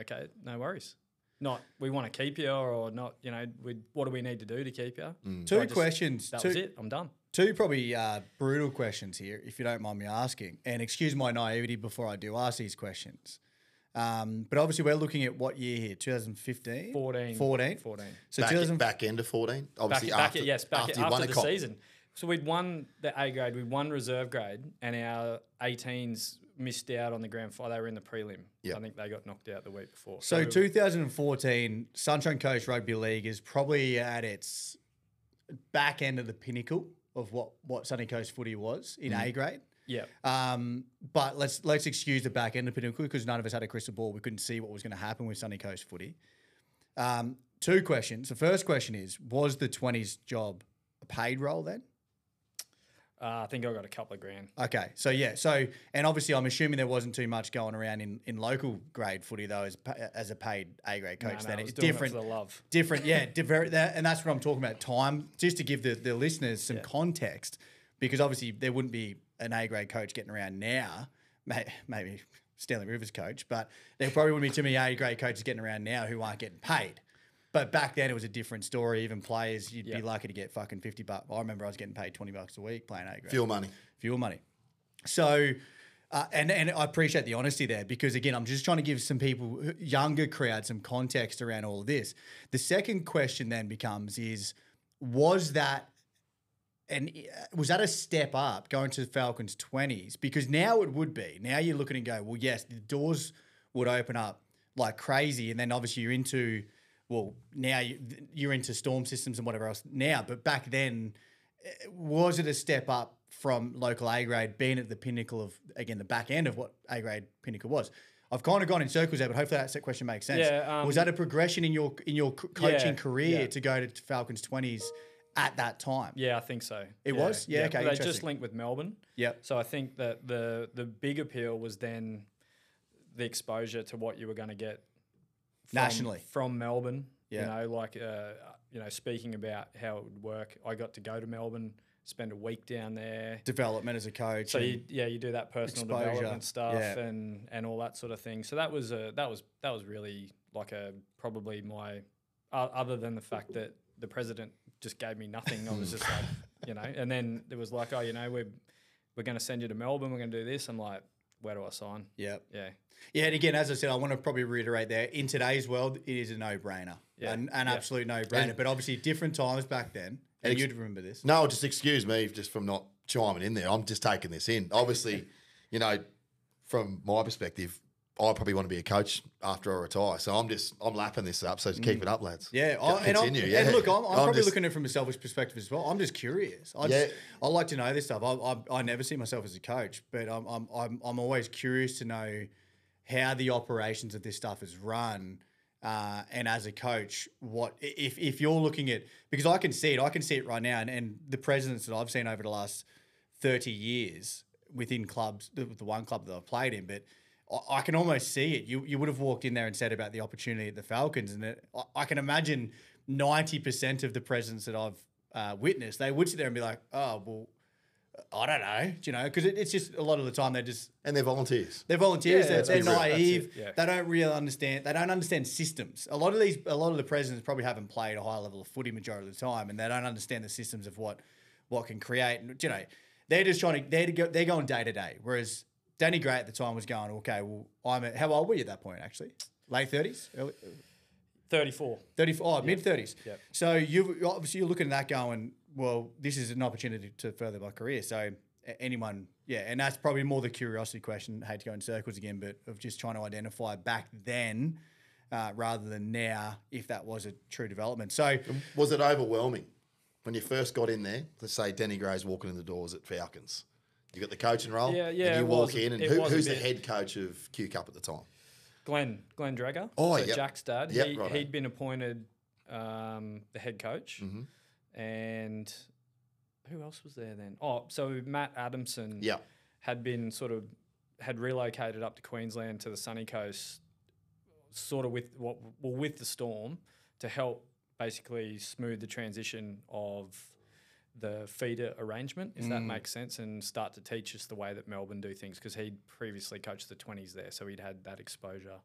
okay, no worries. Not we want to keep you or not. You know, we what do we need to do to keep you? Two I just- questions. That two, was it. I'm done. Two probably uh, brutal questions here, if you don't mind me asking. And excuse my naivety before I do ask these questions. Um, but obviously, we're looking at what year here? 2015? 14. 14. 14. So Back, 2000, back end of 14. back, Obviously, back after, at, yes, back after after, you won a the comp. season. So we'd won the A grade, we won reserve grade, and our 18s missed out on the grand final. They were in the prelim. Yep. I think they got knocked out the week before. so 2014, Sunshine Coast Rugby League is probably at its back end of the pinnacle of what, what Sunny Coast footy was in Mm-hmm. A grade. yeah, Um, but let's let's excuse the back end of the Pinnacle because none of us had a crystal ball. We couldn't see what was going to happen with Sunny Coast footy. Um, two questions. The first question is: Was the twenties job a paid role then? Uh, I think I got a couple of grand. Okay, so yeah, so and obviously I'm assuming there wasn't too much going around in, in local grade footy though as as a paid A grade coach. no, then I it's it different. the love. different, yeah, [laughs] and that's what I'm talking about. Time, just to give the, the listeners some Yeah. context, because obviously there wouldn't be an A grade coach getting around now. May, maybe Stanley Rivers coach, but there probably wouldn't be too many A grade coaches getting around now who aren't getting paid. But back then it was a different story. Even players, you'd Yeah. be lucky to get fucking fifty bucks. I remember I was getting paid twenty bucks a week playing A grade Fuel money. fuel money. So, uh, and and I appreciate the honesty there because again, I'm just trying to give some people, younger crowd, some context around all of this. The second question then becomes: Is was that and uh, was that a step up going to the Falcons 20s? Because now it would be. Now you're looking and go, well, yes, the doors would open up like crazy, and then obviously you're into, well, now you, you're into storm systems and whatever else now. But back then, eh, was it a step up from local A grade being at the pinnacle of again the back end of what A grade pinnacle was? I've kind of gone in circles there, but hopefully that question makes sense. Yeah, um, was that a progression in your in your coaching Yeah, career yeah. to go to Falcons 20s at that time? Yeah, I think so. It was? Yeah, okay, They just linked with Melbourne. Yeah. So I think that the the big appeal was then the exposure to what you were going to get from, Nationally. from Melbourne. Yeah. You know, like uh, you know, speaking about how it would work. I got to go to Melbourne, spend a week down there. development as a coach. So you, yeah, you do that personal Exposure, development stuff yeah. and and all that sort of thing. So that was a that was that was really like a probably my uh, other than the fact that the president just gave me nothing. I was just [laughs] like, you know, and then it was like, oh, you know, we're we're going to send you to Melbourne. We're going to do this. I'm like, where do I sign? yeah. Yeah, Yeah, and again, as I said, I want to probably reiterate there. In today's world, it is a no-brainer, Yeah, an, an yeah. absolute no-brainer. But obviously, different times back then, and Ex- you'd remember this. No, just excuse me just from not chiming in there. I'm just taking this in. Obviously, [laughs] you know, from my perspective, I probably want to be a coach after I retire. So I'm just I'm lapping this up. So just keep it up, lads. Mm. Yeah, I, and, I'm, yeah. and look, I'm, I'm, probably just- looking at it from a selfish perspective as well. I'm just curious. I, Yeah. just, I like to know this stuff. I, I, I never see myself as a coach, but I'm, I'm, I'm, I'm always curious to know how the operations of this stuff is run. Uh, and as a coach, what if, if you're looking at because I can see it, I can see it right now, and, and the presidents that I've seen over the last 30 years within clubs, the, the one club that I've played in, but I, I can almost see it. You you would have walked in there and said about the opportunity at the Falcons, and it, I, I can imagine 90% of the presidents that I've uh, witnessed, they would sit there and be like, oh, well, I don't know. Do you know? Because it, it's just a lot of the time they're just And they're volunteers. they're volunteers. Yeah, they're they're be real. That's naive. yeah. They don't really understand. They don't understand systems. A lot of these, a lot of the presidents probably haven't played a high level of footy majority of the time, and they don't understand the systems of what what can create. And you know, they're just trying to they're to go, they're going day to day. Whereas Danny Gray at the time was going, okay, well, I'm at, how old were you at that point? Actually, late thirties, early. 34. 30, oh, mid 30s. Yep. So you obviously you're looking at that going, well, this is an opportunity to further my career. So anyone, yeah, and that's probably more the curiosity question. hate to go in circles again, but of just trying to identify back then uh, rather than now if that was a true development. So Was it overwhelming when you first got in there? Let's say Danny Gray's walking in the doors at Falcons. You got the coaching role. Yeah, yeah, And you walk was in, and who, who's the head coach of Q Cup at the time? Glenn, Glenn Drager. Oh, so yep. Jack's dad. Yep, he, righto. he'd been appointed um, the head coach. Mm-hmm. And who else was there then? Oh, so Matt Adamson Yeah. had been sort of had relocated up to Queensland to the sunny coast, sort of with what well with the storm to help basically smooth the transition of the feeder arrangement, if Mm. that makes sense, and start to teach us the way that Melbourne do things because he'd previously coached the twenties there, so he'd had that exposure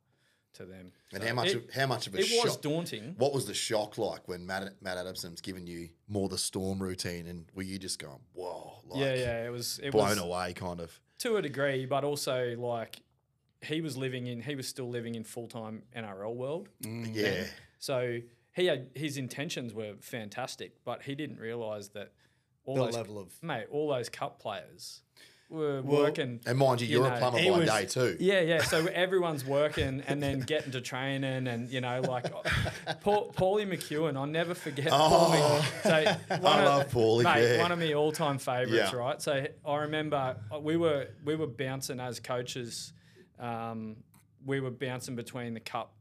to them. And So how much? it, of, how much of a it shock? was daunting. What was the shock like when Matt, Matt Adamson's given you more the storm routine, and were you just going, "Whoa!" Like, yeah, yeah, it was it blown was away, kind of. to a degree, but also like he was living in he was still living in full time NRL world. Yeah, So he had his intentions were fantastic, but he didn't realise that all the those level of mate, all those cup players were Well, working. and mind you, you're know, a plumber by was- day too. Yeah, yeah. So [laughs] everyone's working and then getting to training, and you know, like [laughs] Paul, Paulie McEwen. I'll never forget. Oh. Paulie. So [laughs] one I of- love Paulie, Mate, yeah. one of my all-time favourites, Yeah. right? So I remember uh, we were we were bouncing as coaches. Um, we were bouncing between the cup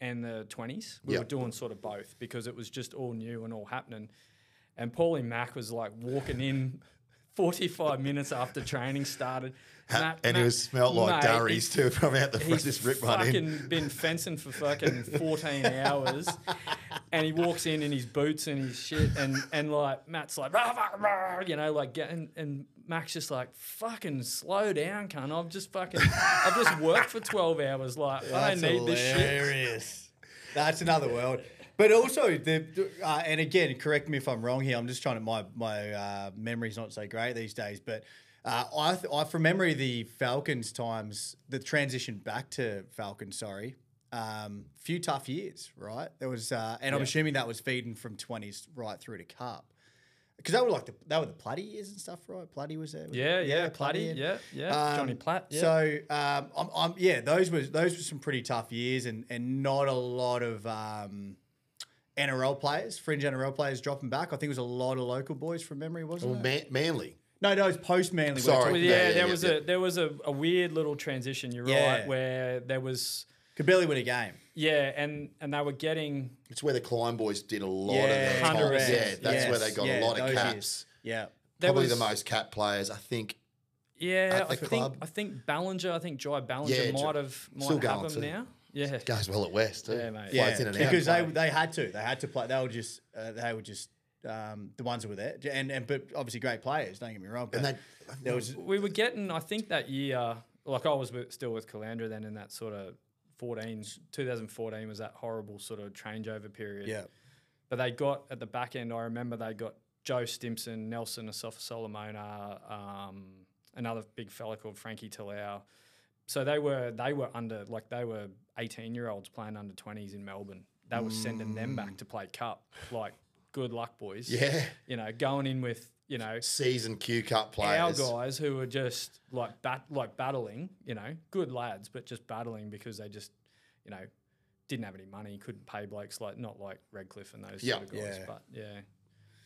and the twenties. We Yeah. were doing sort of both because it was just all new and all happening. And Paulie Mack was like walking in. [laughs] 45 minutes after training started. Matt- and he was smelled like mate, durries too [laughs] from out the front. He's Just rip one in. been fencing for fucking [laughs] 14 hours. And he walks in in his boots and his shit. And, and like, Matt's like, rah, rah, rah, you know, like, getting, and Mac's just like, fucking slow down, cunt. I've just fucking, I've just worked for 12 hours. Like, I don't need this shit. hilarious. That's another world. But also, the uh, and again, correct me if I'm wrong here. I'm just trying to my my uh, memory's not so great these days. But uh, I, th- I from memory, the Falcons times the transition back to Falcons. Sorry, um, few tough years, right? There was, uh, and I'm assuming that was feeding from 20s right through to Cup. Because they were like the they were the Platty years and stuff, right? Platty was there. Yeah, yeah, Platty Platty, yeah, yeah. um, Johnny Platt, yeah. So, um, I'm, I'm, yeah, those were those were some pretty tough years, and and not a lot of um, NRL players, fringe NRL players dropping back. I think it was a lot of local boys from memory, wasn't Well, it? Man- Manly. No, no, it was post Manly. Sorry. Yeah, yeah, yeah, there yeah, was yeah. a there was a, a weird little transition. You're Yeah. right, where there was could barely win a game. yeah, and and they were getting It's where the Klein boys did a lot Yeah, of their time. 100%. Yeah, that's where they got yeah, a lot of those caps. years. Yeah, there Probably was, the most cap players, I think. Yeah, at I the think club. I think Ballinger, I think Jai Ballinger Yeah, might J- have might still have going them too. now. Yeah, Goes well at West too. Yeah, mate. Floats yeah, in and because out. they they had to they had to play. They were just uh, they were just um, the ones who were there, and and but obviously great players. Don't get me wrong. But and they, there was we were getting. I think that year, like I was with, still with Caloundra then in that sort of 14, 2014 was that horrible sort of changeover period. yeah. But they got at the back end. I remember they got Joe Stimson, Nelson Asofa-Solomona, um, another big fella called Frankie Talau. So they were they were under like they were eighteen year olds playing under twenties in Melbourne. They were sending them back to play cup. Like, good luck, boys. yeah, You know, going in with you know season Q Cup players, our guys who were just like bat like battling. You know, good lads, but just battling because they just you know didn't have any money, couldn't pay blokes like not like Redcliffe and those Yeah. sort of guys. Yeah. But yeah,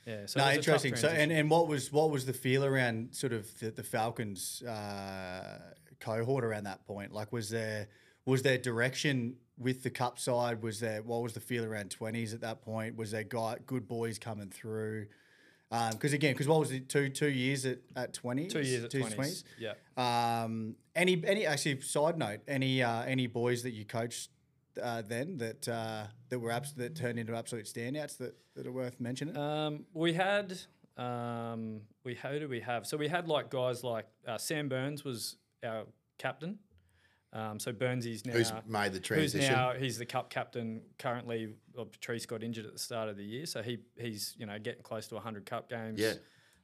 yeah. So no, it was a tough interesting. So, and, and what was what was the feel around sort of the, the Falcons uh, cohort around that point? Like, was there was there direction with the cup side? Was there what was the feel around twenties at that point? Was there guy good boys coming through? Because again, because what was it? Two two years at at twenty. two years at twenties. Yeah. Um, any any actually side note, any uh, any boys that you coached uh, then that uh, that were abs- that turned into absolute standouts that, that are worth mentioning? Um, we had um, we who do we have? So we had like guys like uh, Sam Burns was our captain. Um, so Burnsy's now Who's made the transition? now he's the cup captain currently. Well, Patrice got injured at the start of the year, so he he's you know getting close to 100 cup games. Yeah.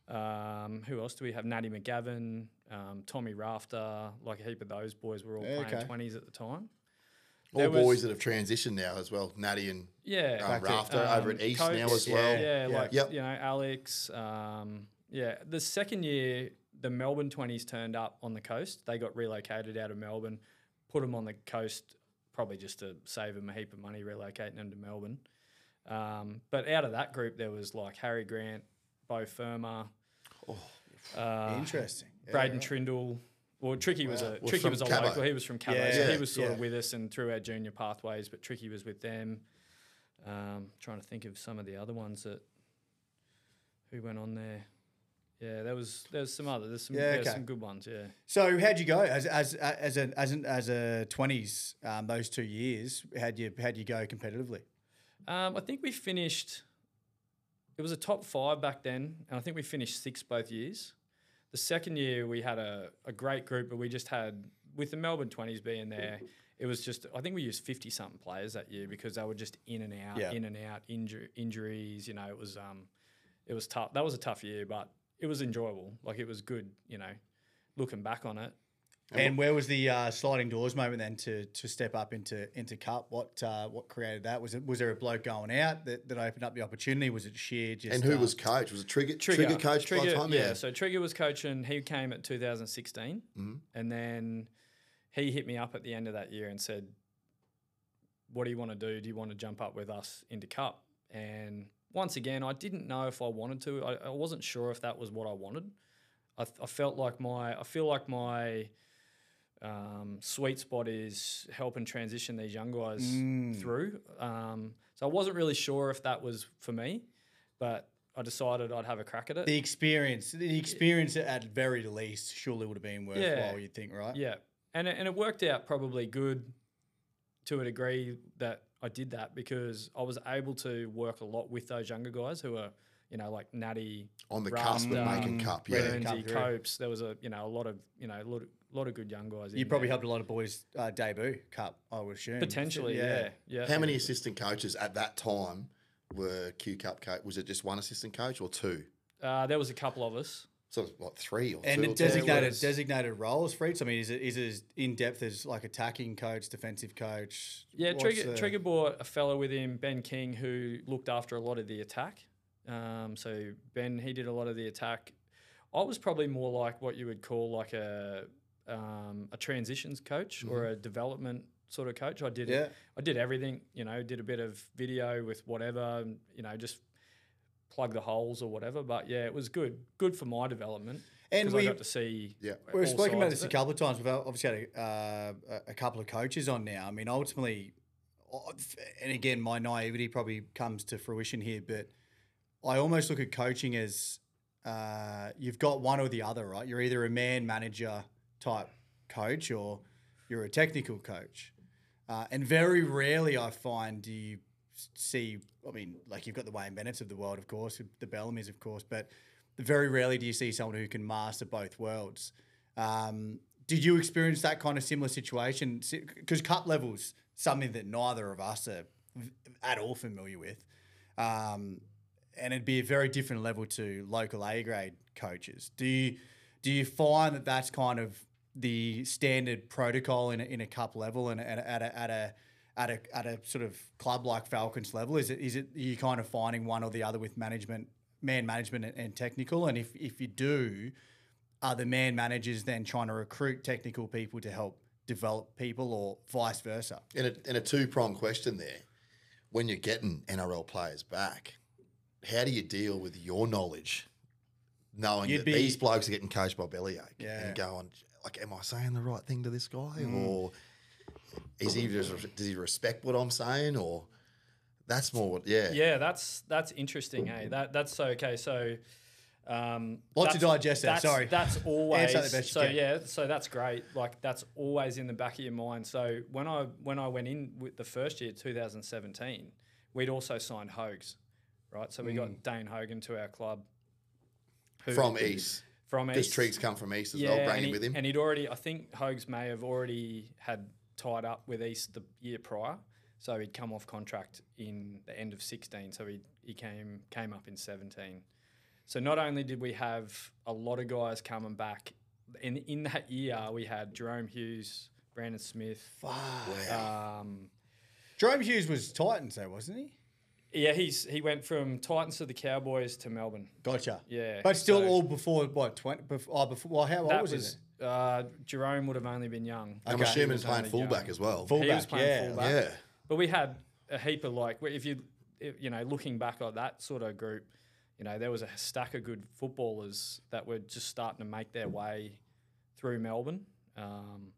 Um, who else do we have? Natty McGavin, um, Tommy Rafter, like a heap of those boys were all Yeah, playing okay. 20s at the time. All was- boys that have transitioned now as well. Natty and Yeah, um, Rafter over at Um, East Coates, now as yeah, well. Yeah, Yeah. like Yep. you know, Alex. Um, yeah, the second year, the Melbourne twenties turned up on the coast. They got relocated out of Melbourne, put them on the coast, probably just to save them a heap of money relocating them to Melbourne. Um, but out of that group, there was like Harry Grant, Beau Fermor, uh, Interesting. Yeah, Braden right. Trindle. Well, Tricky was a Well, Tricky was a Cabbo. local. He was from Cabbo, Yeah, so yeah, he was sort of with us and through our junior pathways. But Tricky was with them. Um, trying to think of some of the other ones that who went on there. Yeah, there was there's some other there's some Yeah, okay. some good ones. Yeah, So how'd you go as as as a as an, as a twenties um, those two years? How'd you how'd you go competitively? um, I think we finished. It was a top five back then, and I think we finished sixth both years. The second year we had a, a great group, but we just had with the Melbourne twenties being there. It was just I think we used fifty something players that year because they were just in and out, Yeah. in and out, inju- injuries. You know, it was um, it was tough. That was a tough year, but it was enjoyable. Like it was good. You know, looking back on it. And where was the uh, sliding doors moment then to to step up into into cup? What uh, what created that? Was it was there a bloke going out that, that opened up the opportunity? Was it sheer just And who uh, was coach? Was it Trigger? Trigger, Trigger coach by the Trigger, time? yeah. So Trigger was coaching. He came at 2016, Mm-hmm. and then he hit me up at the end of that year and said, "What do you want to do? Do you want to jump up with us into Cup?" And once again, I didn't know if I wanted to. I, I wasn't sure if that was what I wanted. I, I felt like my, I feel like my um, sweet spot is helping transition these young guys Mm. through. Um, so I wasn't really sure if that was for me, but I decided I'd have a crack at it. the experience? The experience at very least surely would have been worthwhile. Yeah. You'd think, right? Yeah, and it, and it worked out probably good to a degree that I did that because I was able to work a lot with those younger guys who are, you know, like Natty, On the cusp of Rasta, making cup. Yeah. to come Burnsy, through. Copes. There was a you know a lot of you know a lot of, lot of good young guys. You in probably there. helped a lot of boys uh, debut cup. I would assume potentially, yeah, yeah. How many assistant coaches at that time were Q Cup coach? Was it just one assistant coach or two? Uh, there was a couple of us. So what three or And two? or designated was- designated roles, Freaks. I mean, is it is it as in depth as like attacking coach, defensive coach? Yeah, What's Trigger, the- Trigger brought a fellow with him, Ben King, who looked after a lot of the attack. Um, so Ben, he did a lot of the attack. I was probably more like what you would call like a um, a transitions coach or a development sort of coach. I did Yeah. I did everything. You know, did a bit of video with whatever. You know, just plug the holes or whatever. But yeah, it was good. Good for my development. And we- I got to see. Yeah. We've all spoken about this a couple of times. We've obviously had a, uh, a- a couple of coaches on now. I mean, ultimately, and again, my naivety probably comes to fruition here, but I almost look at coaching as uh, you've got one or the other, right? You're either a man manager type coach or you're a technical coach. Uh, and very rarely I find do you s- see, I mean, like you've got the Wayne Bennett's of the world, of course, the Bellamy's, of course, but very rarely do you see someone who can master both worlds. Um, did you experience that kind of similar situation? Because cut levels, something that neither of us are at all familiar with. Um, and it'd be a very different level to local A grade coaches. Do you do you find that that's kind of the standard protocol in a, in a cup level and at a, at a, at a at a at a sort of club like Falcons level? Is it is it you kind of finding one or the other with management, man management and, and technical? And if if you do, are the man managers then trying to recruit technical people to help develop people, or vice versa? In a, in a two prong question there, when you're getting NRL players back, how do you deal with your knowledge, knowing You'd that be- these blokes are getting coached by Bellyache Yeah. and going, like, am I saying the right thing to this guy, Mm. or is he does he respect what I'm saying, or that's more what, yeah, Yeah, that's that's interesting. Hey, that that's so okay. So, um, Lots to digest there, That's, sorry. that's [laughs] always so. can. Yeah, so that's great. Like that's always in the back of your mind. So when I when I went in with the first year, 2017, we'd also signed Hogs, right? So we Mm. got Dane Hogan to our club, who- from East. from East Because. Triggs come from East as yeah, well, bringing with him. and he'd already, I think Hogs may have already had tied up with East the year prior, so he'd come off contract in the end of sixteen, so he he came came up in seventeen. So not only did we have a lot of guys coming back, in in that year we had Jerome Hughes, Brandon Smith. Wow. Um, Jerome Hughes was Titans though, wasn't he? yeah, he's he went from Titans to the Cowboys to Melbourne. Gotcha. Yeah, But still, so- all before what twenty? Before, oh, before well, how old was, was he? Uh, Jerome would have only been young. I'm Okay. assuming He was playing fullback young. as well. Full- he was playing yeah. fullback. yeah. But we had a heap of like, if you, if, you know, looking back at that sort of group, you know, there was a stack of good footballers that were just starting to make their way through Melbourne. Um,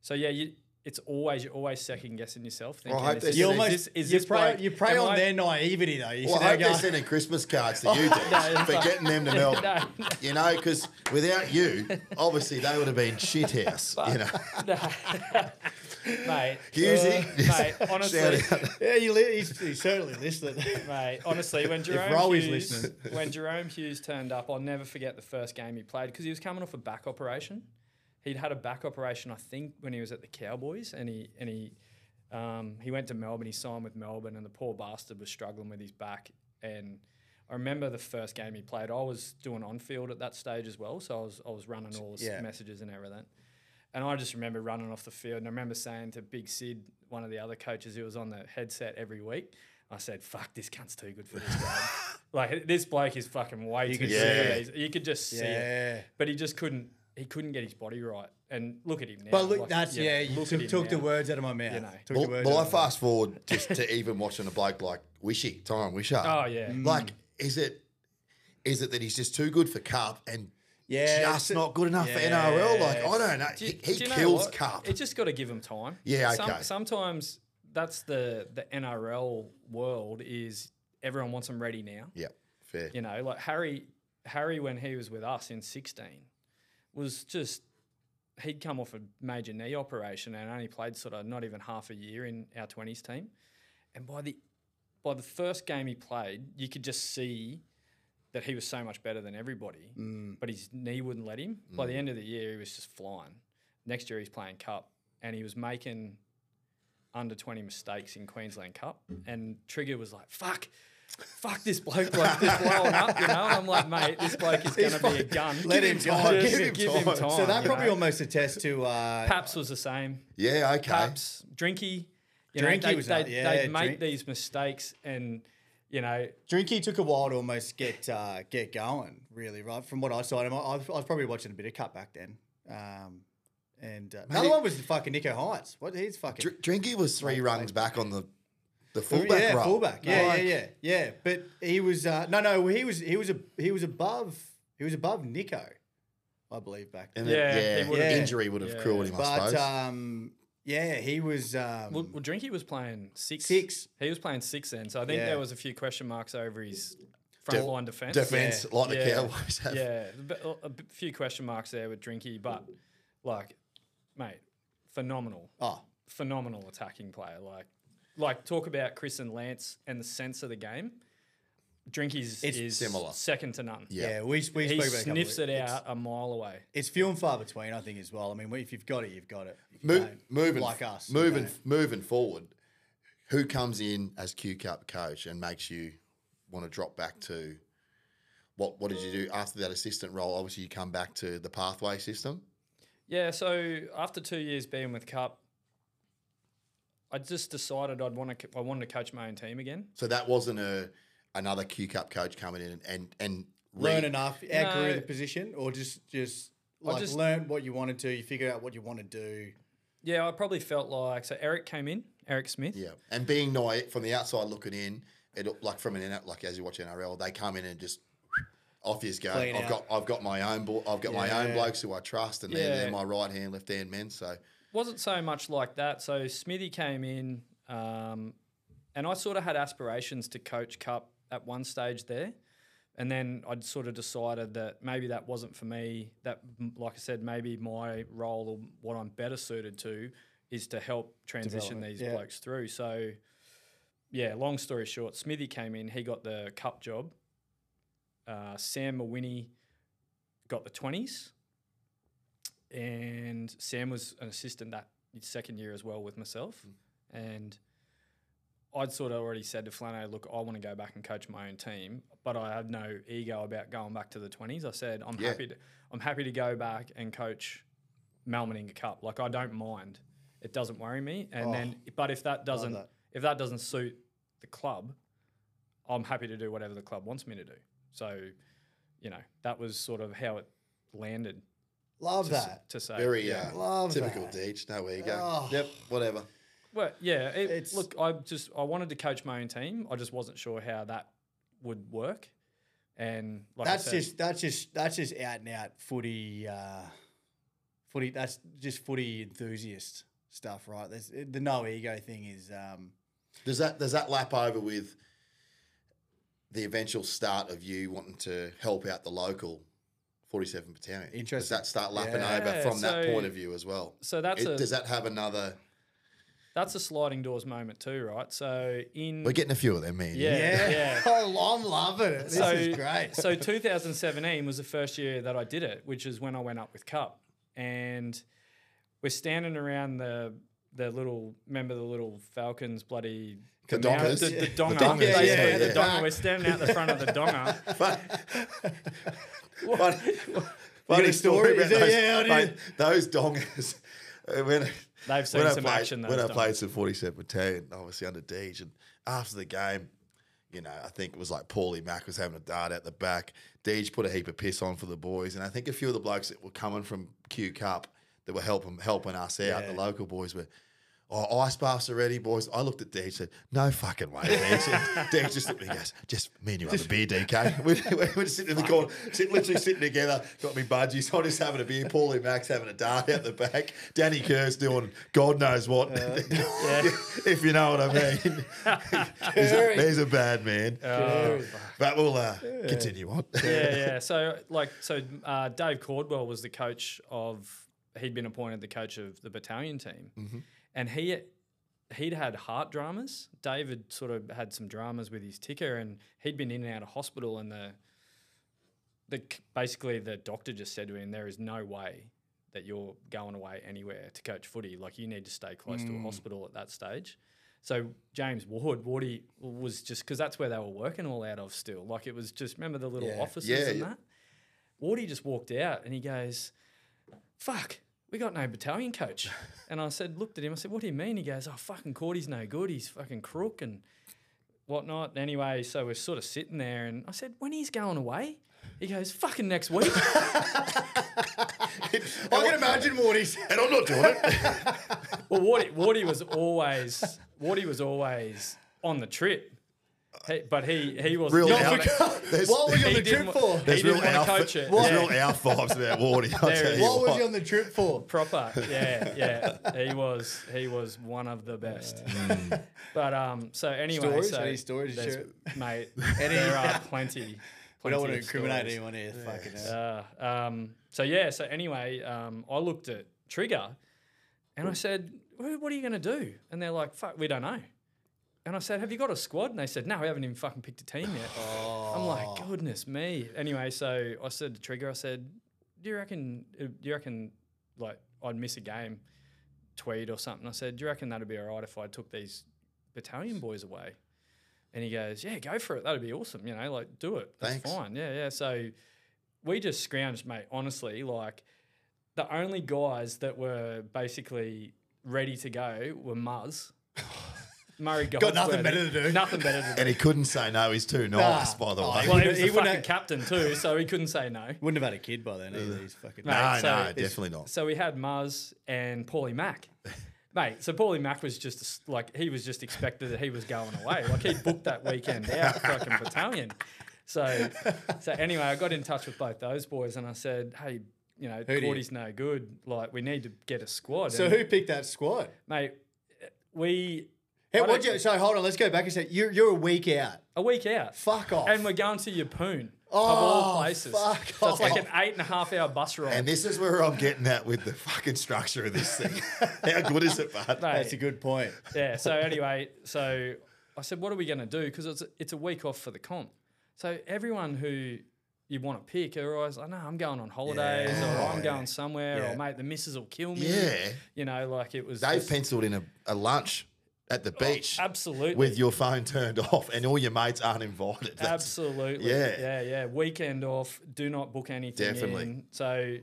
so yeah, you, it's always you're always second guessing yourself. Thinking, I hope is there's- this, You is almost this, is you this prey, bloke- you prey am on I- their naivety though. You Well, sit I there hope they're going, sending Christmas cards to [laughs] you, dude, it's for like- getting them to [laughs] Melbourne. No, no. You know, because without you, obviously they would have been shit house. You know, [laughs] mate. Husey, uh, mate, honestly, Shout out. yeah, you li- he's, he's certainly listening. Mate, honestly, when Jerome Rowe is Hughes, listening. when Jerome Hughes turned up, I'll never forget the first game he played because he was coming off a back operation. He'd had a back operation, I think, when he was at the Cowboys, and he and he um, he went to Melbourne. He signed with Melbourne, and the poor bastard was struggling with his back. And I remember the first game he played. I was doing on field at that stage as well, so I was I was running all the Yeah. messages and everything. And I just remember running off the field, and I remember saying to Big Sid, one of the other coaches who was on the headset every week, I said, "Fuck, this cunt's too good for this game. [laughs] like this bloke is fucking way too could good see for it. these." You could just see it, but he just couldn't. He couldn't get his body right. And look at him now. But look, like, that's you know, yeah. You look at took, took the words out of my mouth. You know. Took Well, the words well, out I of mouth. fast forward just to even watching a bloke like Wishy, Tyron Wisher. Oh yeah. Mm. Like, is it is it that he's just too good for Cup and Yeah, just not good enough for. NRL? Like, I don't know. Do He, you- he do you know kills what? Cup. It's just got to give him time. Yeah, Some- okay. sometimes that's the the NRL world is everyone wants them ready now. yeah, fair. You know, like Harry, Harry when he was with us in sixteen, was just he'd come off a major knee operation and only played sort of not even half a year in our twenties team, and by the by the first game he played, you could just see that he was so much better than everybody, mm. but his knee wouldn't let him. By the mm. end of the year, he was just flying. Next year, he's playing cup, and he was making under 20 mistakes in Queensland Cup. And Trigger was like, fuck, fuck this bloke, like this blowing up, you know? And I'm like, mate, this bloke is going to be a gun. Let Give him him go. time, give him give him time. time. So that probably know? almost attests to uh, Paps was the same. Yeah, okay. Paps, Drinky. You know, Drinky they, was they, that- yeah, they'd make Drink- these mistakes and, you know, Drinky took a while to almost get uh, get going, really, right? From what I saw, him, I, I was probably watching a bit of cut back then. Um, and uh, another one was the fucking Nico Heights. What he's fucking Dr- Drinky was three runs back on the the fullback, fullback yeah, role. fullback, yeah, Like, yeah, yeah, yeah. But he was uh, no, no, he was he was a he was above he was above Nico, I believe back then. And then, Yeah, yeah, he injury would have Yeah. cruelled him, I But suppose. um, yeah, he was um, well, well, Drinky was playing six. six. He was playing six then. So I think Yeah. there was a few question marks over his front line defence. Defense, like the Yeah. Cowboys have. Yeah, a bit- a bit- few question marks there with Drinky, but like, mate, phenomenal, Oh, phenomenal attacking player. Like, like talk about Chris and Lance and the sense of the game. Drinky's It's is similar. second to none. Yeah. yeah, we we He spoke about it a couple sniffs of- it it's- out a mile away. It's few and far between, I think, as well. I mean, if you've got it, you've got it. If you Mo- don't, moving, like us, you moving, don't. moving forward. Who comes in as Q Cup coach and makes you want to drop back to what? What did you do after that assistant role? Obviously, you come back to the pathway system. Yeah, so after two years being with Cup, I just decided I'd want to. I wanted to coach my own team again. So that wasn't a another Q Cup coach coming in and and, and re- learn enough, outgrew No. the position, or just just like just- learn what you wanted to. You figure out what you want to do. Yeah, I probably felt like so. Eric came in, Eric Smith. Yeah, and being naive from the outside looking in, it like from an N- like as you watch NRL, they come in and just off you go. Clean I've out. got I've got my own blo- I've got my own blokes who I trust, and they're, they're my right hand, left hand men. So wasn't so much like that. So Smithy came in, um, and I sort of had aspirations to coach Cup at one stage there, and then I'd sort of decided that maybe that wasn't for me. That, like I said, maybe my role or what I'm better suited to is to help transition these yeah. blokes through. So, yeah, long story short, Smithy came in. He got the Cup job. Uh, Sam Mawiney got the twenties, and Sam was an assistant that second year as well with myself, hmm. and I'd sort of already said to Flano, look, I want to go back and coach my own team, but I have no ego about going back to the twenties. I said I'm Yeah. happy to I'm happy to go back and coach Mal Meninga Cup. Like I don't mind. It doesn't worry me. And then oh, but if that doesn't that. if that doesn't suit the club, I'm happy to do whatever the club wants me to do. So, you know, that was sort of how it landed Love to, s- that. to say. Very yeah. uh, Love typical that. Deej. No ego. Oh. Yep, whatever. Well, yeah. It, It's- look, I just I wanted to coach my own team. I just wasn't sure how that would work. And like that's said, just that's just that's just out and out footy. Uh, footy. That's just footy enthusiast stuff, right? There's, the no ego thing is. Um, Does that does that lap over with the eventual start of you wanting to help out the local 47 battalion? Does that start lapping Yeah, over from that point of view as well? so that's It- a does that have another? that's a sliding doors moment too, right? So in We're getting a few of them, man. Yeah. yeah, [laughs] Oh, I'm loving it. This so, is great. so 2017 was the first year that I did it, which is when I went up with Cup, and we're standing around the the little remember the little Falcons bloody The mount- dongers. the, the The donger, dongers, basically, yeah, the yeah. donger. We're [laughs] standing out the front of the donger. [laughs] Funny, [laughs] got funny story? story about those, yeah, I mate, those dongers. When, They've seen when I some played, action. when those I played some 47 battalion, obviously under Deej, and after the game, you know, I think it was like Paulie Mack was having a dart out the back. Deej put a heap of piss on for the boys, and I think a few of the blokes that were coming from Q Cup that were helping helping us out, Yeah. the local boys were. Oh, ice baths already, boys. I looked at Deej and said, No fucking way, Deej. [laughs] Deej just looked at me and goes, Just me and you have a beer, DK. [laughs] we, we, we're just sitting in the corner, sit, literally sitting together, got me budgies. I'm just having a beer. Paulie Max having a dart out the back. Danny Kerr's doing God knows what. [laughs] if you know what I mean. he's, a, he's a bad man. but we'll uh, continue on. yeah, yeah. So like, so uh, Dave Cordwell was the coach of. He'd been appointed the coach of the battalion team, Mm-hmm. And he he'd had heart dramas. David sort of had some dramas with his ticker, and he'd been in and out of hospital. And the the basically the doctor just said to him, "There is no way that you're going away anywhere to coach footy. Like you need to stay close to a Mm. hospital at that stage." So James Ward, Wardy was just because that's where they were working all out of still. Like it was just remember the little Yeah. offices Yeah, and yeah. that. Wardy just walked out and he goes, "Fuck, we got no battalion coach." [laughs] and I said, looked at him. I said, "What do you mean?" He goes, "Oh, fucking Cordy's no good. He's fucking crook and whatnot." Anyway, so we're sort of sitting there, and I said, "When he's going away?" He goes, "Fucking next week." [laughs] I can imagine Morty's. and I'm not doing it. well, Wardy, Wardy was always Wardy was always on the trip, He- but he he was Real he out- wasn't- there's, What was he on the trip for? he there's didn't real want to alpha, coach it. there's Yeah. real alpha vibes about Wardy. I'll There tell is. you What was he on the trip for? proper. Yeah, yeah. He was he was one of the best. But um, so anyway, Stories? so Any stories to there's- share? mate? [laughs] there are [laughs] plenty. We don't want to incriminate stories. anyone here. Fucking hell. Uh, um, so yeah, so anyway, um, I looked at Trigger, and I said, "What are you going to do?" And they're like, "Fuck, we don't know." And I said, "Have you got a squad?" And they said, "No, we haven't even fucking picked a team yet." I'm like, "Goodness me!" Anyway, so I said to Trigger, I said, "Do you reckon? uh, Do you reckon like I'd miss a game, Tweed or something?" I said, "Do you reckon that'd be all right if I took these battalion boys away?" And he goes, "Yeah, go for it. That'd be awesome. You know, like do it. That's Thanks. fine. Yeah, yeah." So we just scrounged, mate. Honestly, like the only guys that were basically ready to go were Muzz. Murray Got nothing Goldsworthy. better to do. Nothing better to do. And he couldn't say no. He's too nice, by the Oh, way. well, he He was the wouldn't fucking have- captain too, so he couldn't say no. Wouldn't have had a kid by then either. He's fucking. Mate, no, so no, definitely not. So we had Muzz and Paulie Mack. [laughs] Mate, so Paulie Mack was just a s- like he was just expected that he was going away. Like he booked that weekend out, [laughs] fucking battalion. So, so anyway, I got in touch with both those boys and I said, hey, you know, Who do you- Cordy's no good. Like we need to get a squad. So And, who picked that squad? mate? We Hey, what you, so hold on, let's go back and say you're you're a week out. a week out. Fuck off. And we're going to Yeppoon of Oh, all places. fuck so it's like an eight and a half hour bus ride. And this is where I'm getting at with the fucking structure of this thing. [laughs] How good is it, bud? Mate, That's a good point. yeah. So anyway, so I said, what are we going to do? Because it's it's a week off for the comp. So everyone who you want to pick are always like, no, I'm going on holidays or I'm going somewhere Yeah. or mate, the missus will kill me. Yeah. You know, like it was. They've just- penciled in a, a lunch at the oh, beach Oh, absolutely. with your phone turned off, and all your mates aren't invited. [laughs] That's- Absolutely. Yeah. Yeah, yeah. Weekend off. Do not book anything. Definitely. in. So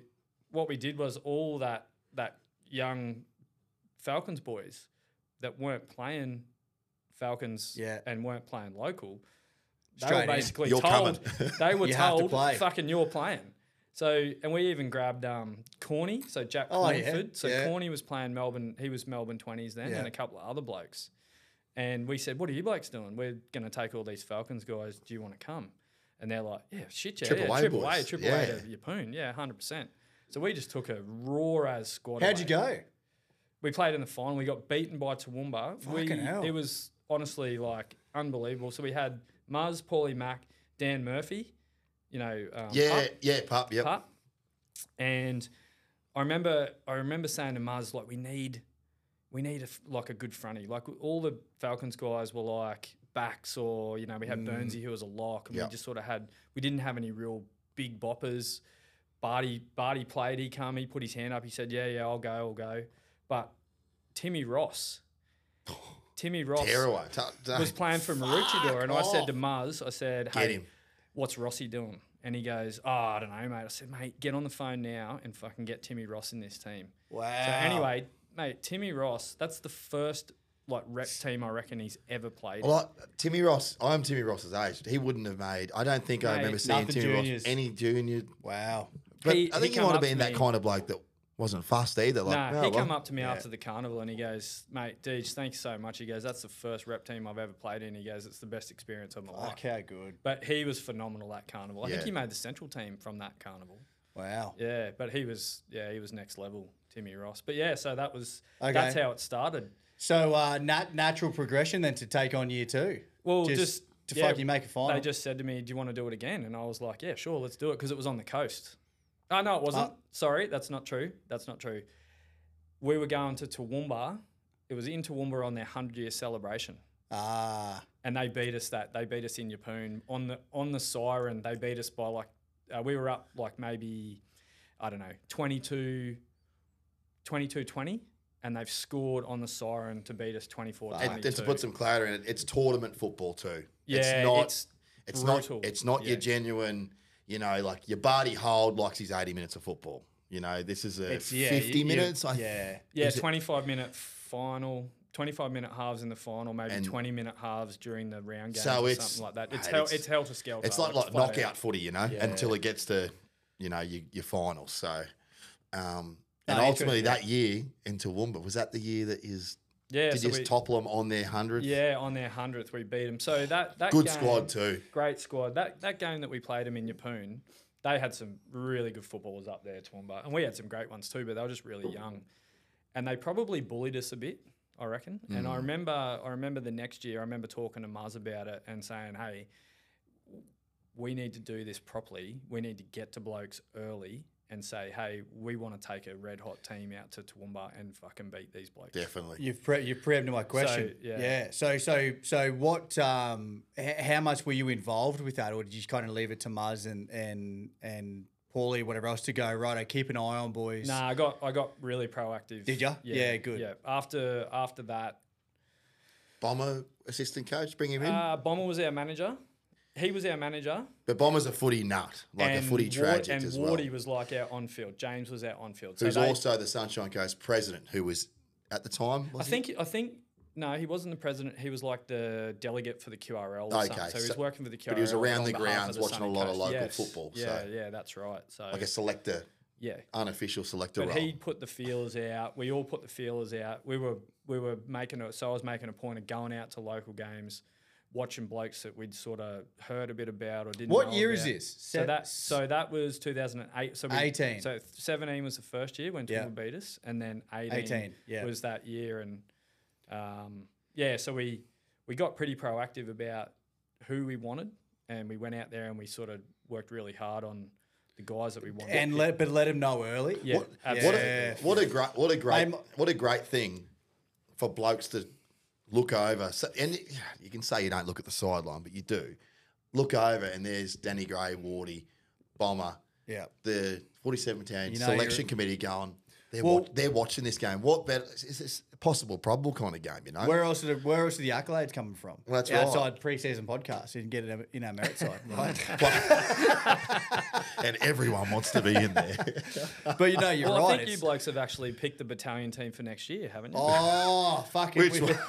what we did was all that that young Falcons boys that weren't playing Falcons Yeah. and weren't playing local. They Straight were basically You're told they [laughs] were You have to told fucking you're playing. So and we even grabbed um Corny, so Jack Oh, yeah, So yeah. Corny was playing Melbourne, he was Melbourne twenties then Yeah. and a couple of other blokes. And we said, What are you blokes doing? We're gonna take all these Falcons guys, do you want to come? And they're like, Yeah, shit, yeah, Triple yeah, A triple A, triple Yeah. A to Yeppoon, yeah, hundred percent. So we just took a raw as squad. How'd you go? We played in the final. We got beaten by Toowoomba. we, Fucking hell. It was honestly like unbelievable. So we had Muzz, Paulie Mack, Dan Murphy, you know, um, yeah, Pup, yeah, pup, yep. Pup. and I remember I remember saying to Muzz like we need we need a like a good fronty. Like all the Falcons guys were like backs, or you know we had Burnsy who was a lock, and Mm. Yep. we just sort of had we didn't have any real big boppers. Barty Barty played. He come. He put his hand up. He said, "Yeah, yeah, I'll go, I'll go." But Timmy Ross, [laughs] Timmy Ross Tearaway. T- t- was playing for Maroochydore, and I said to. Muzz, I said, "Hey. What's Rossi doing?" And he goes, "Oh, I don't know, mate." I said, "Mate, get on the phone now and fucking get Timmy Ross in this team." Wow. So anyway, mate, Timmy Ross, that's the first like rep team I reckon he's ever played. Well, I- Timmy Ross, I'm Timmy Ross's age. He wouldn't have made. I don't think I remember seeing Timmy juniors. Ross any junior. Wow. But He- I think he, come might have been that me- kind of bloke that wasn't fast either. Like, Nah, oh, he well, come up to me yeah. after the carnival and he goes, "Mate, Deej, thanks so much." He goes, "That's the first rep team I've ever played in." He goes, "It's the best experience of my life." Fuck, how good. But he was phenomenal that carnival. I think he made the central team from that carnival. Wow. Yeah, but he was yeah he was next level, Timmy Ross. But yeah, so that was Okay. that's how it started. So uh, nat- natural progression then to take on year two. Well, just, just, to yeah, fucking make a final. They just said to me, "Do you want to do it again?" And I was like, "Yeah, sure, let's do it," because it was on the coast. Oh no, it wasn't. Uh, Sorry, that's not true. That's not true. We were going to Toowoomba. It was in Toowoomba on their hundred year celebration, ah, and they beat us. That they beat us in Yeppoon on the on the siren. They beat us by like uh, we were up like maybe I don't know 22, 22 20 and they've scored on the siren to beat us 24 And, 22. and to put some clarity in it, it's tournament football too. yeah, it's not. it's It's, not. It's not your genuine. You know, like your Barty Hold likes his eighty minutes of football. You know, this is a it's yeah, fifty you- you- minutes. I, yeah. Yeah, Is it- 25 minute final, 25 minute halves in the final, maybe And- 20 minute halves during the round game So it's- something like that. It's mate, hell, it's- it's hell to skelter. It's like like knockout out. footy, you know, Yeah. until it gets to, you know, your, your finals. So, um, and No, ultimately that year in Toowoomba was that the year that is Yeah, did so you we, topple them on their hundredth? yeah, on their hundredth we beat them. So that that good game- squad too. great squad. That that game that we played them in Yeppoon, they had some really good footballers up there, Toowoomba, and we had some great ones too. But they were just really young, and they probably bullied us a bit, I reckon. And Mm. I remember, I remember the next year, I remember talking to Muzz about it and saying, "Hey, we need to do this properly. We need to get to blokes early." And say, hey, we want to take a red hot team out to Toowoomba and fucking beat these blokes. Definitely. You've pre- you've preempted my question. yeah. yeah. So so so what? Um, h- how much were you involved with that, or did you kind of leave it to Muzz and and and Paulie, whatever else, to go right? I keep an eye on boys. Nah, I got I got really proactive. Did ya? Yeah, good. Yeah. After after that, Bomber assistant coach, bring him in. Uh, Bomber was our manager. He was our manager. but Bomber's a footy nut, like a footy tragic and as well. And Wardy was like our on field. James was our on field. So Who's they- also the Sunshine Coast president, who was at the time. I he? think I think no, he wasn't the president. He was like the delegate for the QRL. Or Okay, something. So he was so- working for the QRL. but he was around the grounds the watching a Sunny lot of local Yes. football, Yeah, so- yeah, that's right. So like a selector, yeah, unofficial selector But role. he put the feelers out. We all put the feelers out. We were we were making it. So I was making a point of going out to local games, watching blokes that we'd sort of heard a bit about or didn't. What know year is this? So Se- that so that was 2008. So we, 18. So 17 was the first year when Yeah. Beat us, and then 18, 18, yeah. was that year, and um, yeah, so we we got pretty proactive about who we wanted, and we went out there and we sort of worked really hard on the guys that we wanted. and let but let him know early. yeah, what, what, absolutely. a, what a great, what a great, what a great thing for blokes to look over. So, and you can say you don't look at the sideline, but you do. Look over, and there's Danny Gray, Wardy, Bomber, Yeah. the 47 Battalion You know selection committee going, they're, Well- wa- they're watching this game. What better? Is this a possible, probable kind of game, you know? Where else are the, where else are the accolades coming from? Well, that's right. Outside preseason podcast, you can get it in our merit side. [laughs] and everyone wants to be in there. [laughs] But you know, you're Well, right. I think you blokes have actually picked the battalion team for next year, haven't you? oh, fuck it. Which we, one? [laughs]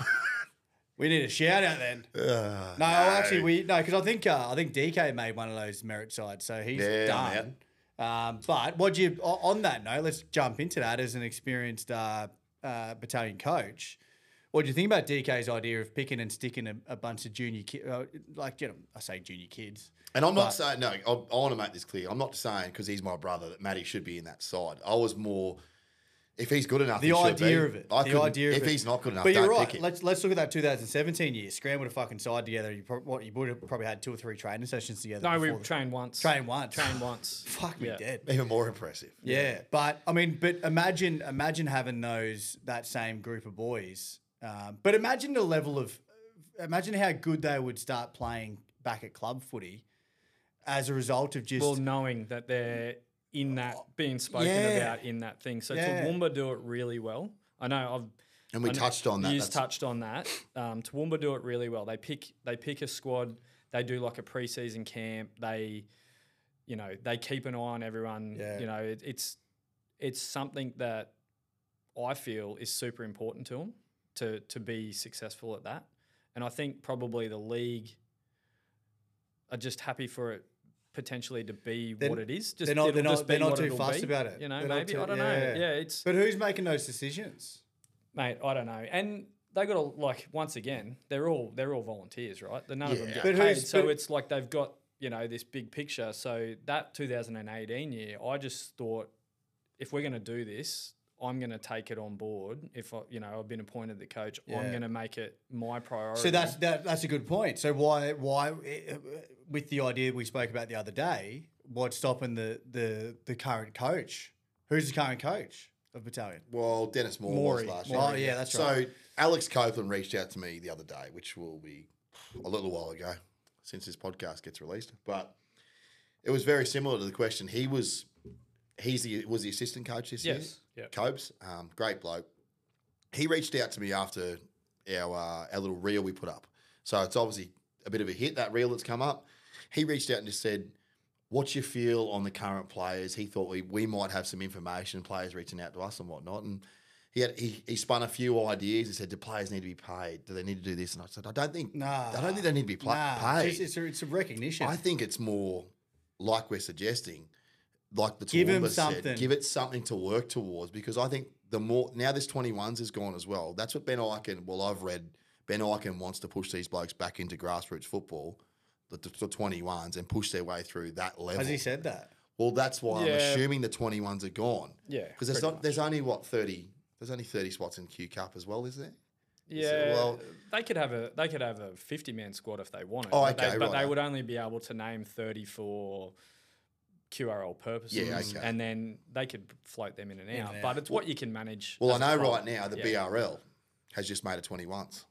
we need a shout out then. Uh, No, actually, we no because I think uh, I think DK made one of those merit sides, so he's Yeah, done. Um, but what do you on that note, let's jump into that as an experienced uh, uh, battalion coach. What do you think about DK's idea of picking and sticking a, a bunch of junior kids, uh, like you know, I say junior kids. And I'm not saying no. I, I want to make this clear. I'm not saying because he's my brother that Matty should be in that side. I was more if he's good enough. The he idea be. of it. I the couldn't- idea of if it. he's not good enough, But you're don't right. pick. Let's let's look at that 2017 year. Scrambled a fucking side together. You pro- what you would have probably had two or three training sessions together. no, we the- trained once. trained once. Trained [sighs] once. Fuck me Yeah. dead. Even more impressive. Yeah, but I mean, but imagine imagine having those that same group of boys. Um, but imagine the level of imagine how good they would start playing back at club footy as a result of just Well, knowing that they're in that being spoken Yeah. about in that thing. So Yeah. Toowoomba do it really well. I know I've And we I know touched on that. You That's- touched on that. Um, Toowoomba do it really well. They pick they pick a squad. They do like a preseason camp. They, you know, they keep an eye on everyone. Yeah. You know, it, it's it's something that I feel is super important to them to to be successful at that. And I think probably the league are just happy for it potentially to be They're- what it is. Just they're not- they're not- just be they're not too it'll fussed be, about it. You know, They're maybe too- I don't yeah. know. Yeah, it's But who's making those decisions? mate. I don't know. And they got to like once again, they're all they're all volunteers, right? They're none of them get But paid, so but- it's like they've got you know this big picture. So that 2018 year, I just thought if we're going to do this. I'm going to take it on board. If I, you know, I've been appointed the coach, Yeah. I'm going to make it my priority. So that's that, that's a good point. So why why uh, with the idea we spoke about the other day, what's stopping the the the current coach? Who's the current coach of battalion? Well, Dennis Moore Maury. was last year. Oh yeah, that's right. so. Alex Copeland reached out to me the other day, which will be a little while ago since this podcast gets released. But it was very similar to the question. He was he's the was the assistant coach this year. Yes, yeah. Copes, um, great bloke. He reached out to me after our uh, our little reel we put up. So it's obviously a bit of a hit that reel that's come up. He reached out and just said, "What's your feel on the current players?" He thought we, we might have some information, players reaching out to us and whatnot. And he had he, he spun a few ideas. He said, "Do players need to be paid? Do they need to do this?" And I said, "I don't think. Nah, I don't think they need to be pla- nah, paid. It's, it's, a, it's a recognition. I think it's more like we're suggesting, like the Give Toowoomba something. said, give it something to work towards. Because I think the more now this twenty ones is gone as well. That's what Ben Ikin. Well, I've read Ben Ikin wants to push these blokes back into grassroots football, the, the twenty ones, and push their way through that level. Has he said that? Well, that's why I'm Yeah. assuming the twenty ones are gone. Yeah, because there's pretty not, there's only what thirty. There's only thirty spots in Q Cup as well, is there? Yeah, well- they could have a they could have a fifty man squad if they wanted. Oh, but they, okay, but they righto. would only be able to name thirty for QRL purposes. Yeah, okay. and then they could float them in and out. and but out. it's what you can manage. Well, I as a know club. right now the Yeah. BRL has just made a twenty ones.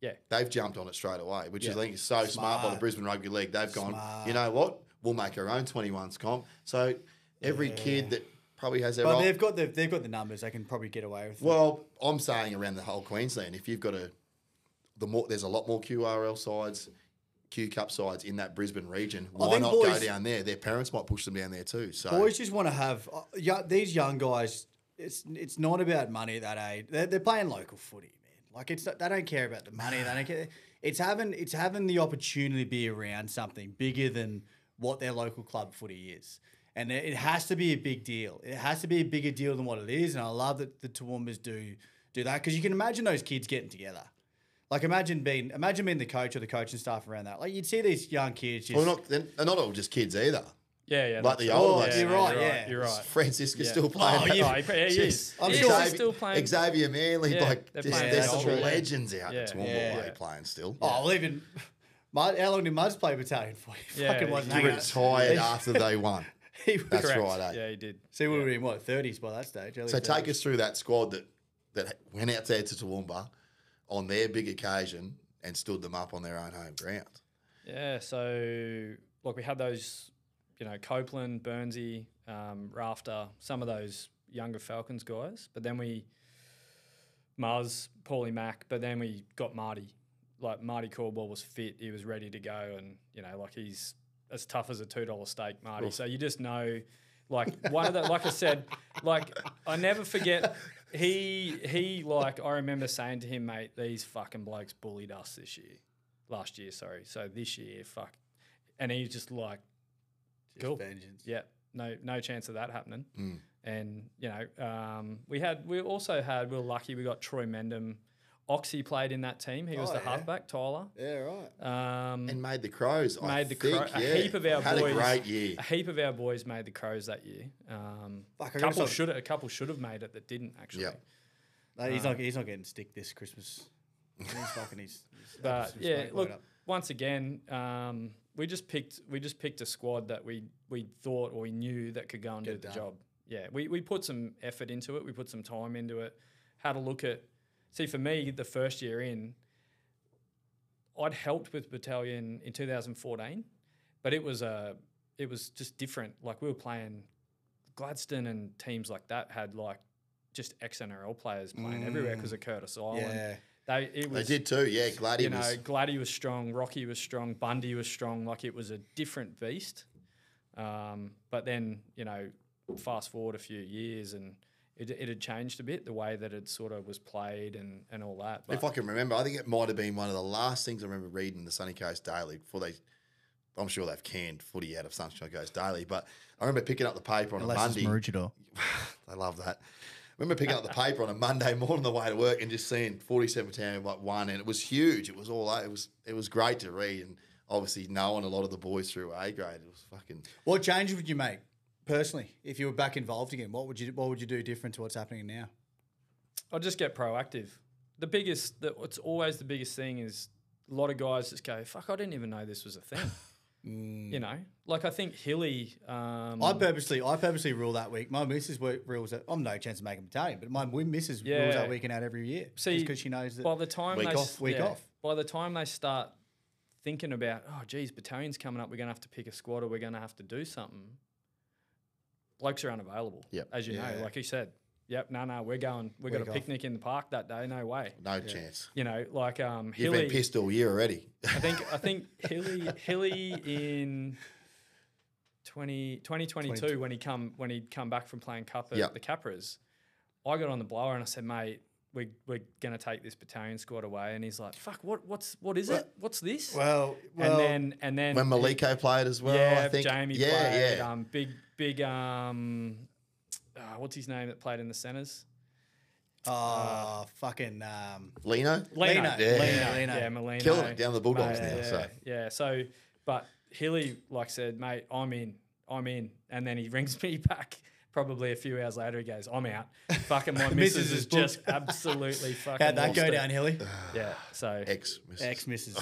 Yeah, They've jumped on it straight away, which is, I think is so smart. by the Brisbane Rugby League. They've gone, you know what? We'll make our own 21s comp. So every kid that probably has their But own. they've got the they've got the numbers. They can probably get away with. it. Well, I'm saying around the whole Queensland, if you've got a, the more there's a lot more QRL sides, Q Cup sides in that Brisbane region. Why not go down there? Their parents might push them down there too. So Boys just want to have uh, yeah, these young guys. It's it's not about money at that age. They're, they're playing local footy. Like it's they don't care about the money. They don't [sighs] care. It's having it's having the opportunity to be around something bigger than what their local club footy is. And it it has to be a big deal. It has to be a bigger deal than what it is. And I love that the Toowoomba's do do that because you can imagine those kids getting together. Like imagine being imagine being the coach or the coaching staff around that. Like you'd see these young kids just well, not they're not all just kids either. Yeah, yeah. Like the old Oh, ones. you're no, right, You're yeah. right. You're right. Francisca's Yeah. still playing. Oh, that. you- Oh, he, he is. I'm He sure- is Xavier, still playing. Xavier Manley, Yeah, like they're just, playing there's some old- legends out Yeah. at Toowoomba Yeah. way playing still. Oh, well, even [laughs] Mud, how long did Muds play battalion for? He Yeah, fucking wasn't He hanging out. retired after they [laughs] won. He was, That's Correct. right, eh? Yeah, he did. so we were in what thirties by that stage. early So take us through that squad that that went out there to Toowoomba on their big occasion and stood them up on their own home ground. Yeah, so look, we had those you know Copeland, Burnsy, um, Rafter, some of those younger Falcons guys. But then we Muzz, Paulie Mack, but then we got Marty. Like Marty Corbell was fit, he was ready to go, and you know, like he's as tough as a two dollar steak, Marty. So you just know, like one of the, like I said, like I never forget. He he like I remember saying to him, mate, these fucking blokes bullied us this year, last year, sorry. So this year, fuck, and he's just like, cool, vengeance. yeah, no no chance of that happening. And you know, um, we had we also had we were lucky we got Troy Mendham. Oxy played in that team. He was Oh, the yeah. halfback, Tyler. Yeah, right. Um, and made the Crows. I made the think, Crow, yeah. a heap of our had boys. a great year. A heap of our boys made the Crows that year. Um, Fuck, I a couple stop- should a couple should have made it that didn't actually. Yep. Like, he's not he's not getting stick this Christmas. [laughs] He's fucking he's, he's But absolute yeah, look, up. once again, um, we just picked we just picked a squad that we we thought or we knew that could go and Get do the done. job. Yeah, we, we put some effort into it. We put some time into it. Had a look at. See, for me, the first year in, I'd helped with battalion in 2014, but it was a it was just different. Like we were playing Gladstone and teams like that had like just ex NRL players playing everywhere mm. because of Curtis Island. Yeah. They it They did too. Yeah, Gladdy you know, was. Gladdy was strong, Rocky was strong, Bundy was strong. Like it was a different beast. Um, but then, you know, fast forward a few years and it, it had changed a bit the way that it sort of was played and, and all that. But If I can remember, I think it might have been one of the last things I remember reading in the Sunny Coast Daily before they. I'm sure they've canned footy out of Sunshine Coast Daily, but I remember picking up the paper on a Monday. Maroochydore. [laughs] I love that. I remember picking up the [laughs] paper on a Monday morning on the way to work and just seeing 47 town like one, and it was huge. It was all it was. It was great to read, and obviously knowing a lot of the boys through A grade, it was fucking. What changes would you make personally if you were back involved again? What would you What would you do different to what's happening now? I'll just get proactive. The biggest, the, what's always the biggest thing is a lot of guys just go, fuck, I didn't even know this was a thing. [laughs] You know, like I think Hilly. Um, I purposely I purposely rule that week. My missus wo- rules that I'm no chance of making a battalion, but my missus rules Yeah. that weekend out every year. See, because she knows that. by the time Week they off, week yeah, off. By the time they start thinking about, oh, geez, battalion's coming up, we're going to have to pick a squad or we're going to have to do something. Blokes are unavailable. Yep. As you Yeah. know, like you said. Yep. No, no, we're going. We've got Week a off. picnic in the park that day. No way. No chance. You know, like um, You've been pissed all year already. I think I [laughs] think Hilly Hilly in 20, 2022 when he come when he'd come back from playing cup at Yep. the Capras, I got on the blower and I said, mate, we we're gonna take this battalion squad away, and he's like, fuck, what what's what is it? What's this? well, well, and then and then when Maliko played as well, yeah, I think. Jamie yeah, played. yeah. Um, big big um, uh, what's his name that played in the centres? oh, fucking um, Lino. Lino, Yeah. Lino, Yeah, Lino. yeah, Molino. Killing it down the Bulldogs Mate, now, Yeah, so. yeah. So, but Hilly, like said, mate, I'm in, I'm in, and then he rings me [laughs] back. Probably a few hours later, he goes, "I'm out." Fucking my [laughs] Missus missus is is just absolutely [laughs] fucking. how'd that go it. down, Hilly? [sighs] Yeah. So ex missus. Ex missus.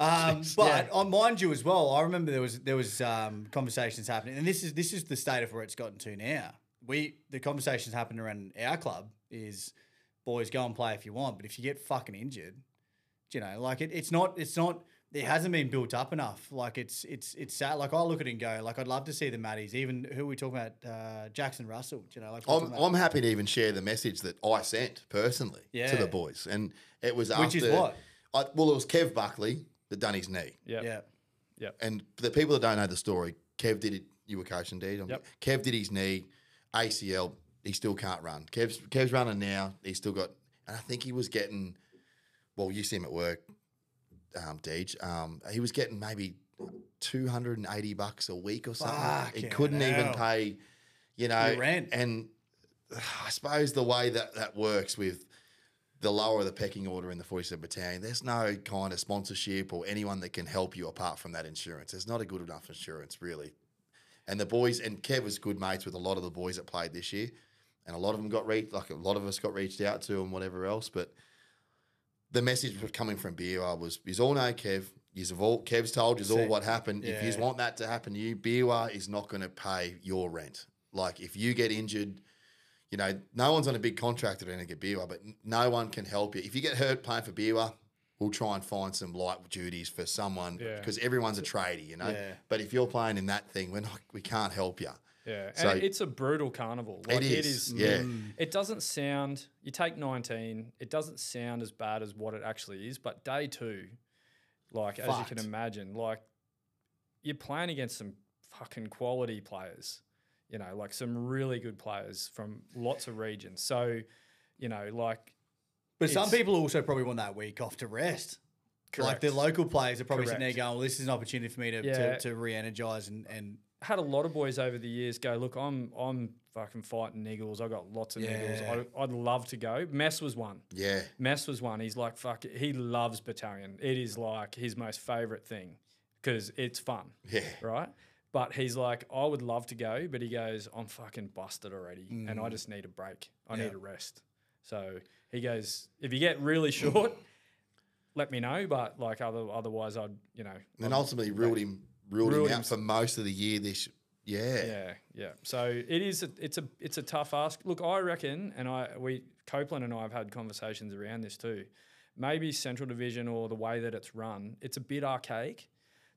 Um, but Yeah. uh, mind you as well, I remember there was there was um, conversations happening, and this is this is the state of where it's gotten to now. We the conversations happening around our club is boys go and play if you want, but if you get fucking injured, you know, like it, it's not it's not it hasn't been built up enough. Like it's it's it's sad. Like I look at it and go, like I'd love to see the Maddies, even who are we talking about, uh, Jackson Russell. You know, like I'm, about- I'm happy to even share the message that I sent personally to the boys, and it was Which is after- what? I, well, it was Kev Buckley that done his knee, yeah, yeah. yeah. and the people that don't know the story, Kev did it. You were coaching, Deed. Yep. Kev did his knee, ACL. He still can't run. Kev's Kev's running now. He's still got, and I think he was getting. Well, you see him at work, um, Deej. Um, he was getting maybe two hundred and eighty bucks a week or something. he couldn't even pay, you know, Your rent. and I suppose the way that that works with the lower the pecking order in the 47 Battalion, there's no kind of sponsorship or anyone that can help you apart from that insurance. There's not a good enough insurance, really. And the boys, and Kev was good mates with a lot of the boys that played this year. And a lot of them got reached, like a lot of us got reached out to and whatever else. But the message was coming from BUR was, "Is all know Kev. You've all, Kev's told you all what happened. If you want that to happen to you, BUR is not going to pay your rent. Like if you get injured, you know, no one's on a big contract that are going to get BUR, but no one can help you. If you get hurt playing for BUR, we'll try and find some light duties for someone Yeah. because everyone's a tradie, you know. Yeah. But if you're playing in that thing, we're not, we can't help you. Yeah, and So- it's a brutal carnival. Like, is, It is. yeah. It doesn't sound. You take nineteen. It doesn't sound as bad as what it actually is. But day two, like as you can imagine, like you're playing against some fucking quality players. You know, like some really good players from lots of regions. So, you know, like But some people also probably want that week off to rest. Like the local players are probably sitting there going, well, this is an opportunity for me to, Yeah. to, to re energize and, and had a lot of boys over the years go, look, I'm I'm fucking fighting niggles. I got lots of Yeah. niggles. I, I'd love to go. Mess was one. Yeah. Mess was one. He's like, fuck it. He loves battalion. It is like his most favorite thing because it's fun, Yeah. right? But he's like, I would love to go, but he goes, I'm fucking busted already, and I just need a break. I Mm. Yeah. need a rest. So he goes, if you get really short, [laughs] let me know. But like other otherwise, I'd you know, And I'd- ultimately ruled him ruled, Ruled him him out for most of the year this yeah. Yeah, yeah. So it is. A, it's a it's a tough ask. Look, I reckon, and I we Copeland and I have had conversations around this too. Maybe Central Division or the way that it's run, it's a bit archaic.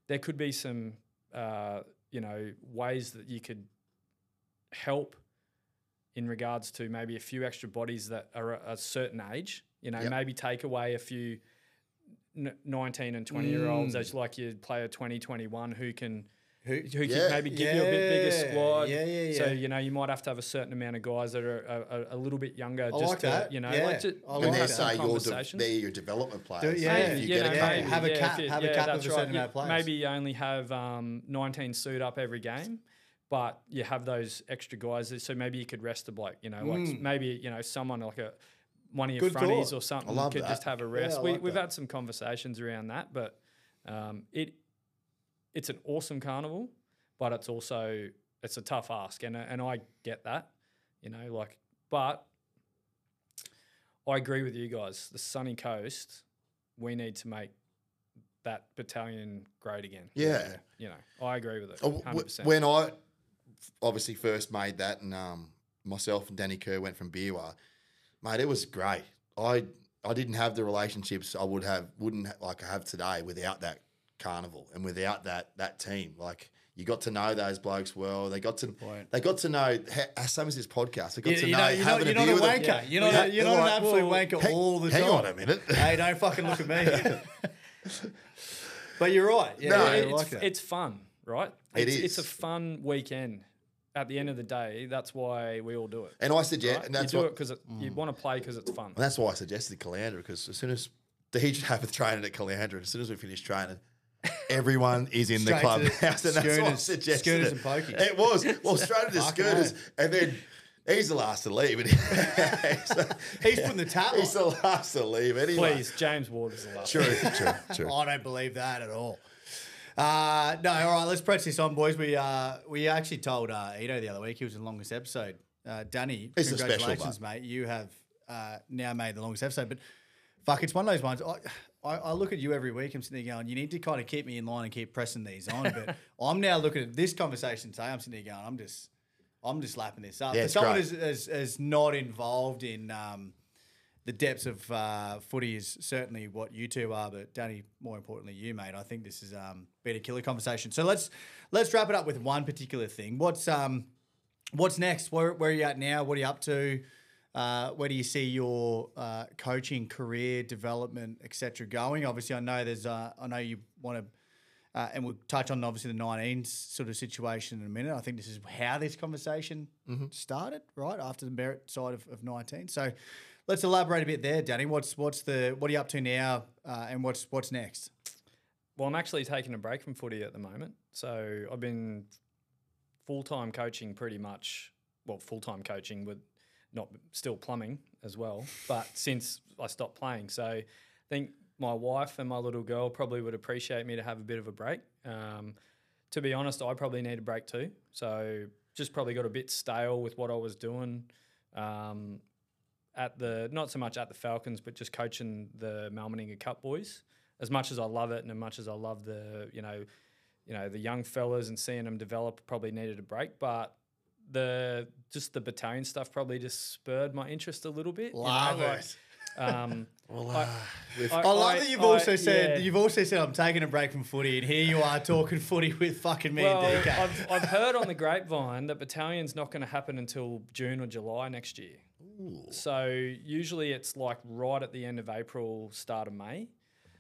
There could be some, uh, you know, ways that you could help in regards to maybe a few extra bodies that are a, a certain age. You know, Yep. maybe take away a few n- 19 and 20 year olds as like you play a 2021 who can who, who Yeah. can maybe give you a bit bigger squad. yeah, yeah, So you know you might have to have a certain amount of guys that are a, a, a little bit younger, just like to that. you know, Yeah, like to, I like they say you're de- they're your development Do- players. yeah, you get a yeah, couple- maybe, have a yeah, cap- have a yeah, cap of a certain amount of players. Maybe you only have um, 19 suit up every game, but you have those extra guys. So maybe you could rest a bloke. You know, like maybe you know someone like a one of your Mm. Good fronties thought. or something could that. just have a rest. I we, like we've that. had some conversations around that, but um, it it's an awesome carnival, but it's also it's a tough ask, and and I get that, you know, like, but I agree with you guys. The sunny coast, we need to make that battalion great again. Yeah. you know, I agree with it. Oh, Hundred percent. When I obviously first made that, and um, myself and Danny Kerr went from Beerwah, mate, it was great. I I didn't have the relationships I would have, wouldn't ha- like I have today without that carnival and without that that team. Like you got to know those blokes well. They got to point. they got to know. ha- Same as this podcast, they got You, to you know, know, you're not, having you're a not a with them. wanker. Yeah. You're not, Yeah, you're they're not an absolute well, wanker Hang, all the hang time. on a minute. [laughs] hey, don't fucking look at me. [laughs] but you're right. Yeah, No, yeah, it's, like it's fun, right? It it's, It's a fun weekend. At the end of the day, that's why we all do it. And I suggest, right? and that's you do what, it because you mm. want to play because it's fun. And that's why I suggested Caloundra because as soon as he just happened training at Caloundra, as soon as we finished training, everyone is in the Straight clubhouse, and that's why I suggested schooners it. and pokies. It was well straight to the Fucking scooters, and then he's the last to leave. And he's, [laughs] He's putting the tab he's on. the last to leave anyway. Please, James Ward is the last. True, true, true. I don't believe that at all. Uh, no, all right, let's press this on, boys. We uh, we actually told uh, Ito the other week, he was in the longest episode. Uh, Danny, It's a special, congratulations, mate. You have uh, now made the longest episode. But fuck, it's one of those ones. I, I, I look at you every week. I'm sitting there going, you need to kind of keep me in line and keep pressing these on. But [laughs] I'm now looking at this conversation today. I'm sitting there going, I'm just, I'm just lapping this up. Yeah, For it's someone great. who's, who's, who's not involved in um, the depths of uh, footy is certainly what you two are, but Danny, more importantly, you, mate. I think this has um, been a killer conversation. So let's let's wrap it up with one particular thing. What's um, what's next? Where, where are you at now? What are you up to? Uh, where do you see your uh, coaching career development, etc., going? Obviously, I know there's. Uh, I know you want to. Uh, and we'll touch on obviously the 19 sort of situation in a minute. I think this is how this conversation started, right after the merit side of, of 19. So let's elaborate a bit there, Danny. What's what's the what are you up to now, uh, and what's what's next? Well, I'm actually taking a break from footy at the moment. So I've been full time coaching pretty much, well, full time coaching with not still plumbing as well, but [laughs] since I stopped playing. So I think my wife and my little girl probably would appreciate me to have a bit of a break. Um, to be honest, I probably need a break too. So just probably got a bit stale with what I was doing. Um, at the not so much at the Falcons, but just coaching the Mal Meninga Cup boys. As much as I love it, and as much as I love the you know, you know the young fellas and seeing them develop, probably needed a break. But the just the battalion stuff probably just spurred my interest a little bit. you know, Love like- it. Um, [laughs] Well, I- uh, with- I love that you've also said yeah. you've also said I'm taking a break from footy, and here you are talking [laughs] footy with fucking me Well, and DK. I've, I've heard on the grapevine that battalion's not going to happen until June or July next year. So usually it's like right at the end of April, start of May.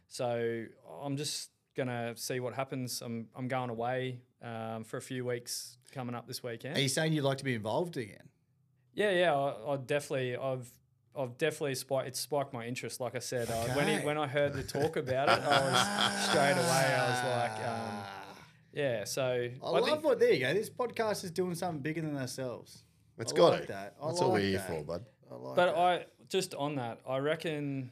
So I'm just gonna see what happens. I'm I'm going away um, for a few weeks coming up this weekend. Are you saying you'd like to be involved again? Yeah, yeah, I, I definitely, I've, I've definitely spiked. It spiked my interest. Like I said, I, when he, when I heard the talk about it, I was straight away. I was like, um, yeah. So I, I, love think, what. There you go. This podcast is doing something bigger than ourselves. it's I got like it. that. I That's all we're like here that. for, bud. I like but that. I just on that, I reckon,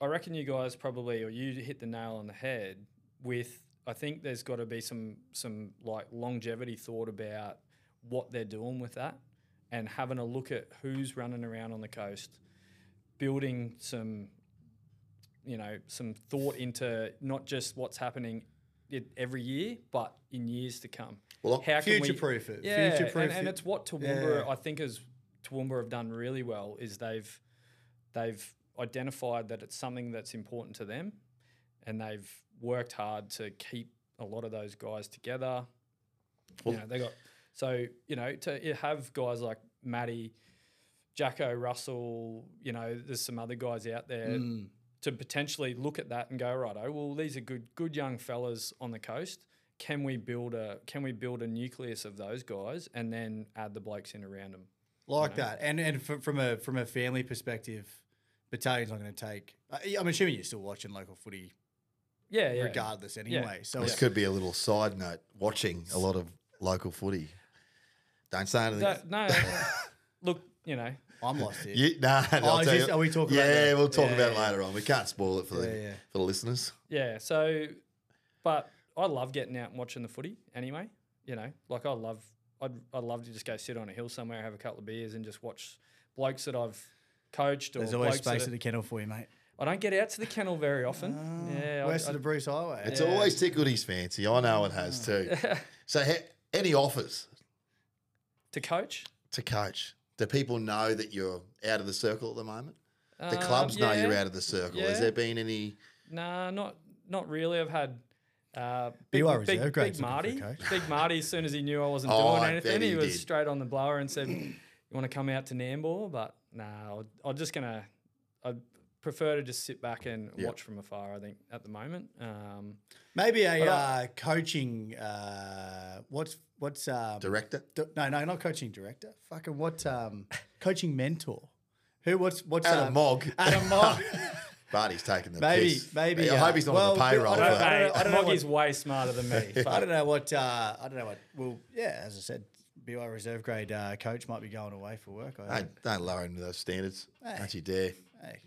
I reckon you guys probably, or you hit the nail on the head with. I think there's got to be some some like longevity thought about what they're doing with that, and having a look at who's running around on the coast, building some, you know, some thought into not just what's happening every year, but in years to come. Well, How can we- Future-proof it. Yeah, and, and it's what Toowoomba, Yeah. I think, is Toowoomba have done really well is they've they've identified that it's something that's important to them, and they've worked hard to keep a lot of those guys together. Well- you know, they got so you know to have guys like Matty, Jacko, Russell. You know, there's some other guys out there Mm. to potentially look at that and go, right, oh, well, these are good, good young fellas on the coast. Can we build a can we build a nucleus of those guys and then add the blokes in around them? Like know? that. And and fr- from a from a family perspective, battalion's not going to take. I- I'm assuming you're still watching local footy, Yeah, yeah. regardless. Anyway, so This it's- could be a little side note. Watching a lot of local footy. Don't say anything. That- no, no, [laughs] look, you know, I'm lost here. You, nah, Oh, I'll tell you- are we talking Yeah, that? we'll talk Yeah, about yeah. it later on. We can't spoil it for the Yeah, yeah. for the listeners. yeah. So, but I love getting out and watching the footy anyway. You know, like I love, I'd, I'd love to just go sit on a hill somewhere, have a couple of beers, and just watch blokes that I've coached or There's always space are- at the kennel for you, mate. I don't get out to the kennel very often. yeah, I- West I- of the Bruce Highway. It's Yeah. always tickled his fancy. I know it has too. [laughs] so, he, any offers to coach. to coach? Do people know that you're out of the circle at the moment? The Um, clubs know you're out of the circle. Has there been any? Nah, not not really. I've had uh, big, BY Reserve big looking for Marty. Big Marty. As soon as he knew I wasn't Oh, doing I anything, bet he, he was straight on the blower and said, "You want to come out to Nambour?" But nah, I'll- I'm just gonna. I'd prefer to just sit back and Yep. watch from afar. I think at the moment. Um, Maybe a uh, coaching. Uh, what's what's um, Director? d- no no not coaching director. Fucking what um, coaching mentor. Who what's what's Adam um, Mogg. Adam Mogg. [laughs] Barty's taking the Maybe- piss. maybe, I uh, hope he's not well, on the payroll. I don't know- I don't know- I don't know Moggy's way smarter than me. [laughs] I don't know what uh, I don't know what. Well, yeah, as I said, BY reserve grade uh, coach might be going away for work. I Don't, don't lower him to those standards. Hey. Don't you dare. Hey.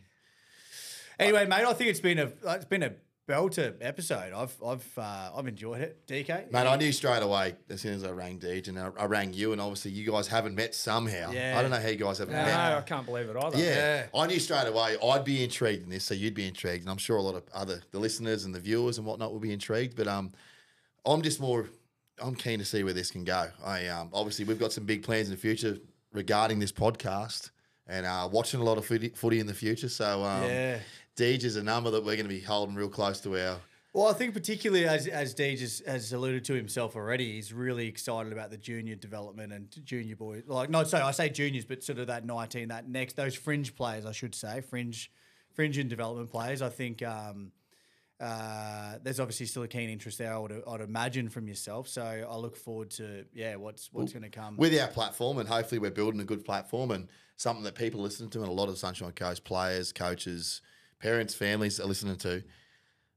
Anyway, mate, I think it's been a it's been a belter episode. I've I've uh, I've enjoyed it. DK, Mate, I knew straight away as soon as I rang Deej and I, I rang you, and obviously you guys haven't met somehow. Yeah. I don't know how you guys haven't no, met. No, I can't believe it either. Yeah. I knew straight away I'd be intrigued in this, so you'd be intrigued, and I'm sure a lot of other the listeners and the viewers and whatnot will be intrigued. But um, I'm just more, I'm keen to see where this can go. I um, obviously we've got some big plans in the future regarding this podcast, and uh, watching a lot of footy, footy in the future. So um, Yeah. Deej is a number that we're going to be holding real close to our. Well, I think particularly as as Deej has, has alluded to himself already, he's really excited about the junior development and junior boys. Like, not so I say juniors, but sort of that nineteen, that next those fringe players, I should say, fringe, fringe and development players. I think um, uh, there's obviously still a keen interest there. I would, I'd imagine from yourself. So I look forward to yeah, what's what's going to come. with our platform, and hopefully we're building a good platform and something that people listen to, and a lot of Sunshine Coast players, coaches, parents, families are listening to.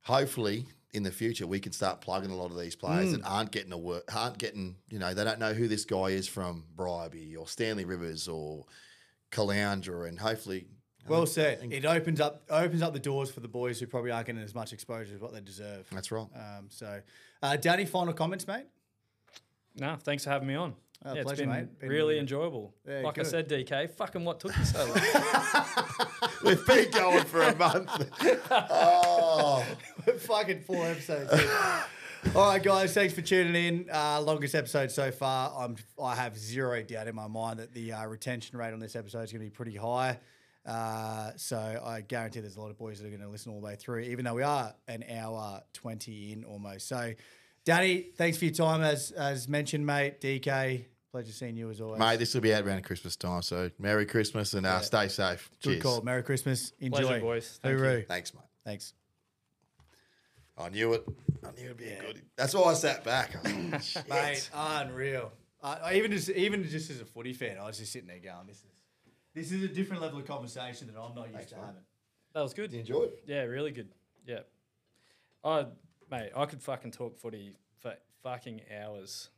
Hopefully, in the future, we can start plugging a lot of these players Mm. that aren't getting a work, aren't getting, you know, they don't know who this guy is from Bribie or Stanley Rivers or Caloundra, and hopefully, well said. It opens up opens up the doors for the boys who probably aren't getting as much exposure as what they deserve. that's right. Um, so, uh, Danny, final comments, mate. No, thanks for having me on. Oh, yeah, it's pleasure, been mate. Been really really- enjoyable. Yeah, like good. I said, DK, fucking what took you so long? [laughs] We've been going for a month. oh, [laughs] Fucking four episodes. All right, guys. Thanks for tuning in. Uh, longest episode so far. I'm. I have zero doubt in my mind that the uh, retention rate on this episode is going to be pretty high. Uh, so I guarantee there's a lot of boys that are going to listen all the way through, even though we are an hour 20 in almost. So, Danny, thanks for your time. As as mentioned, mate, DK, pleasure seeing you as always. Mate, this will be out around Christmas time, so Merry Christmas and uh, stay safe. Good Cheers. call. Merry Christmas. Enjoy. Pleasure, boys. Thank you. Thanks, mate. Thanks. I knew it. I knew it'd be a good. That's why I sat back. I was like, [laughs] Shit. Mate, unreal. Uh, I even just even just as a footy fan, I was just sitting there going, "This is this is a different level of conversation that I'm not used to mate. having." That was good. Did you enjoy it? Yeah, really good. Yeah. I, mate, I could fucking talk footy for fucking hours.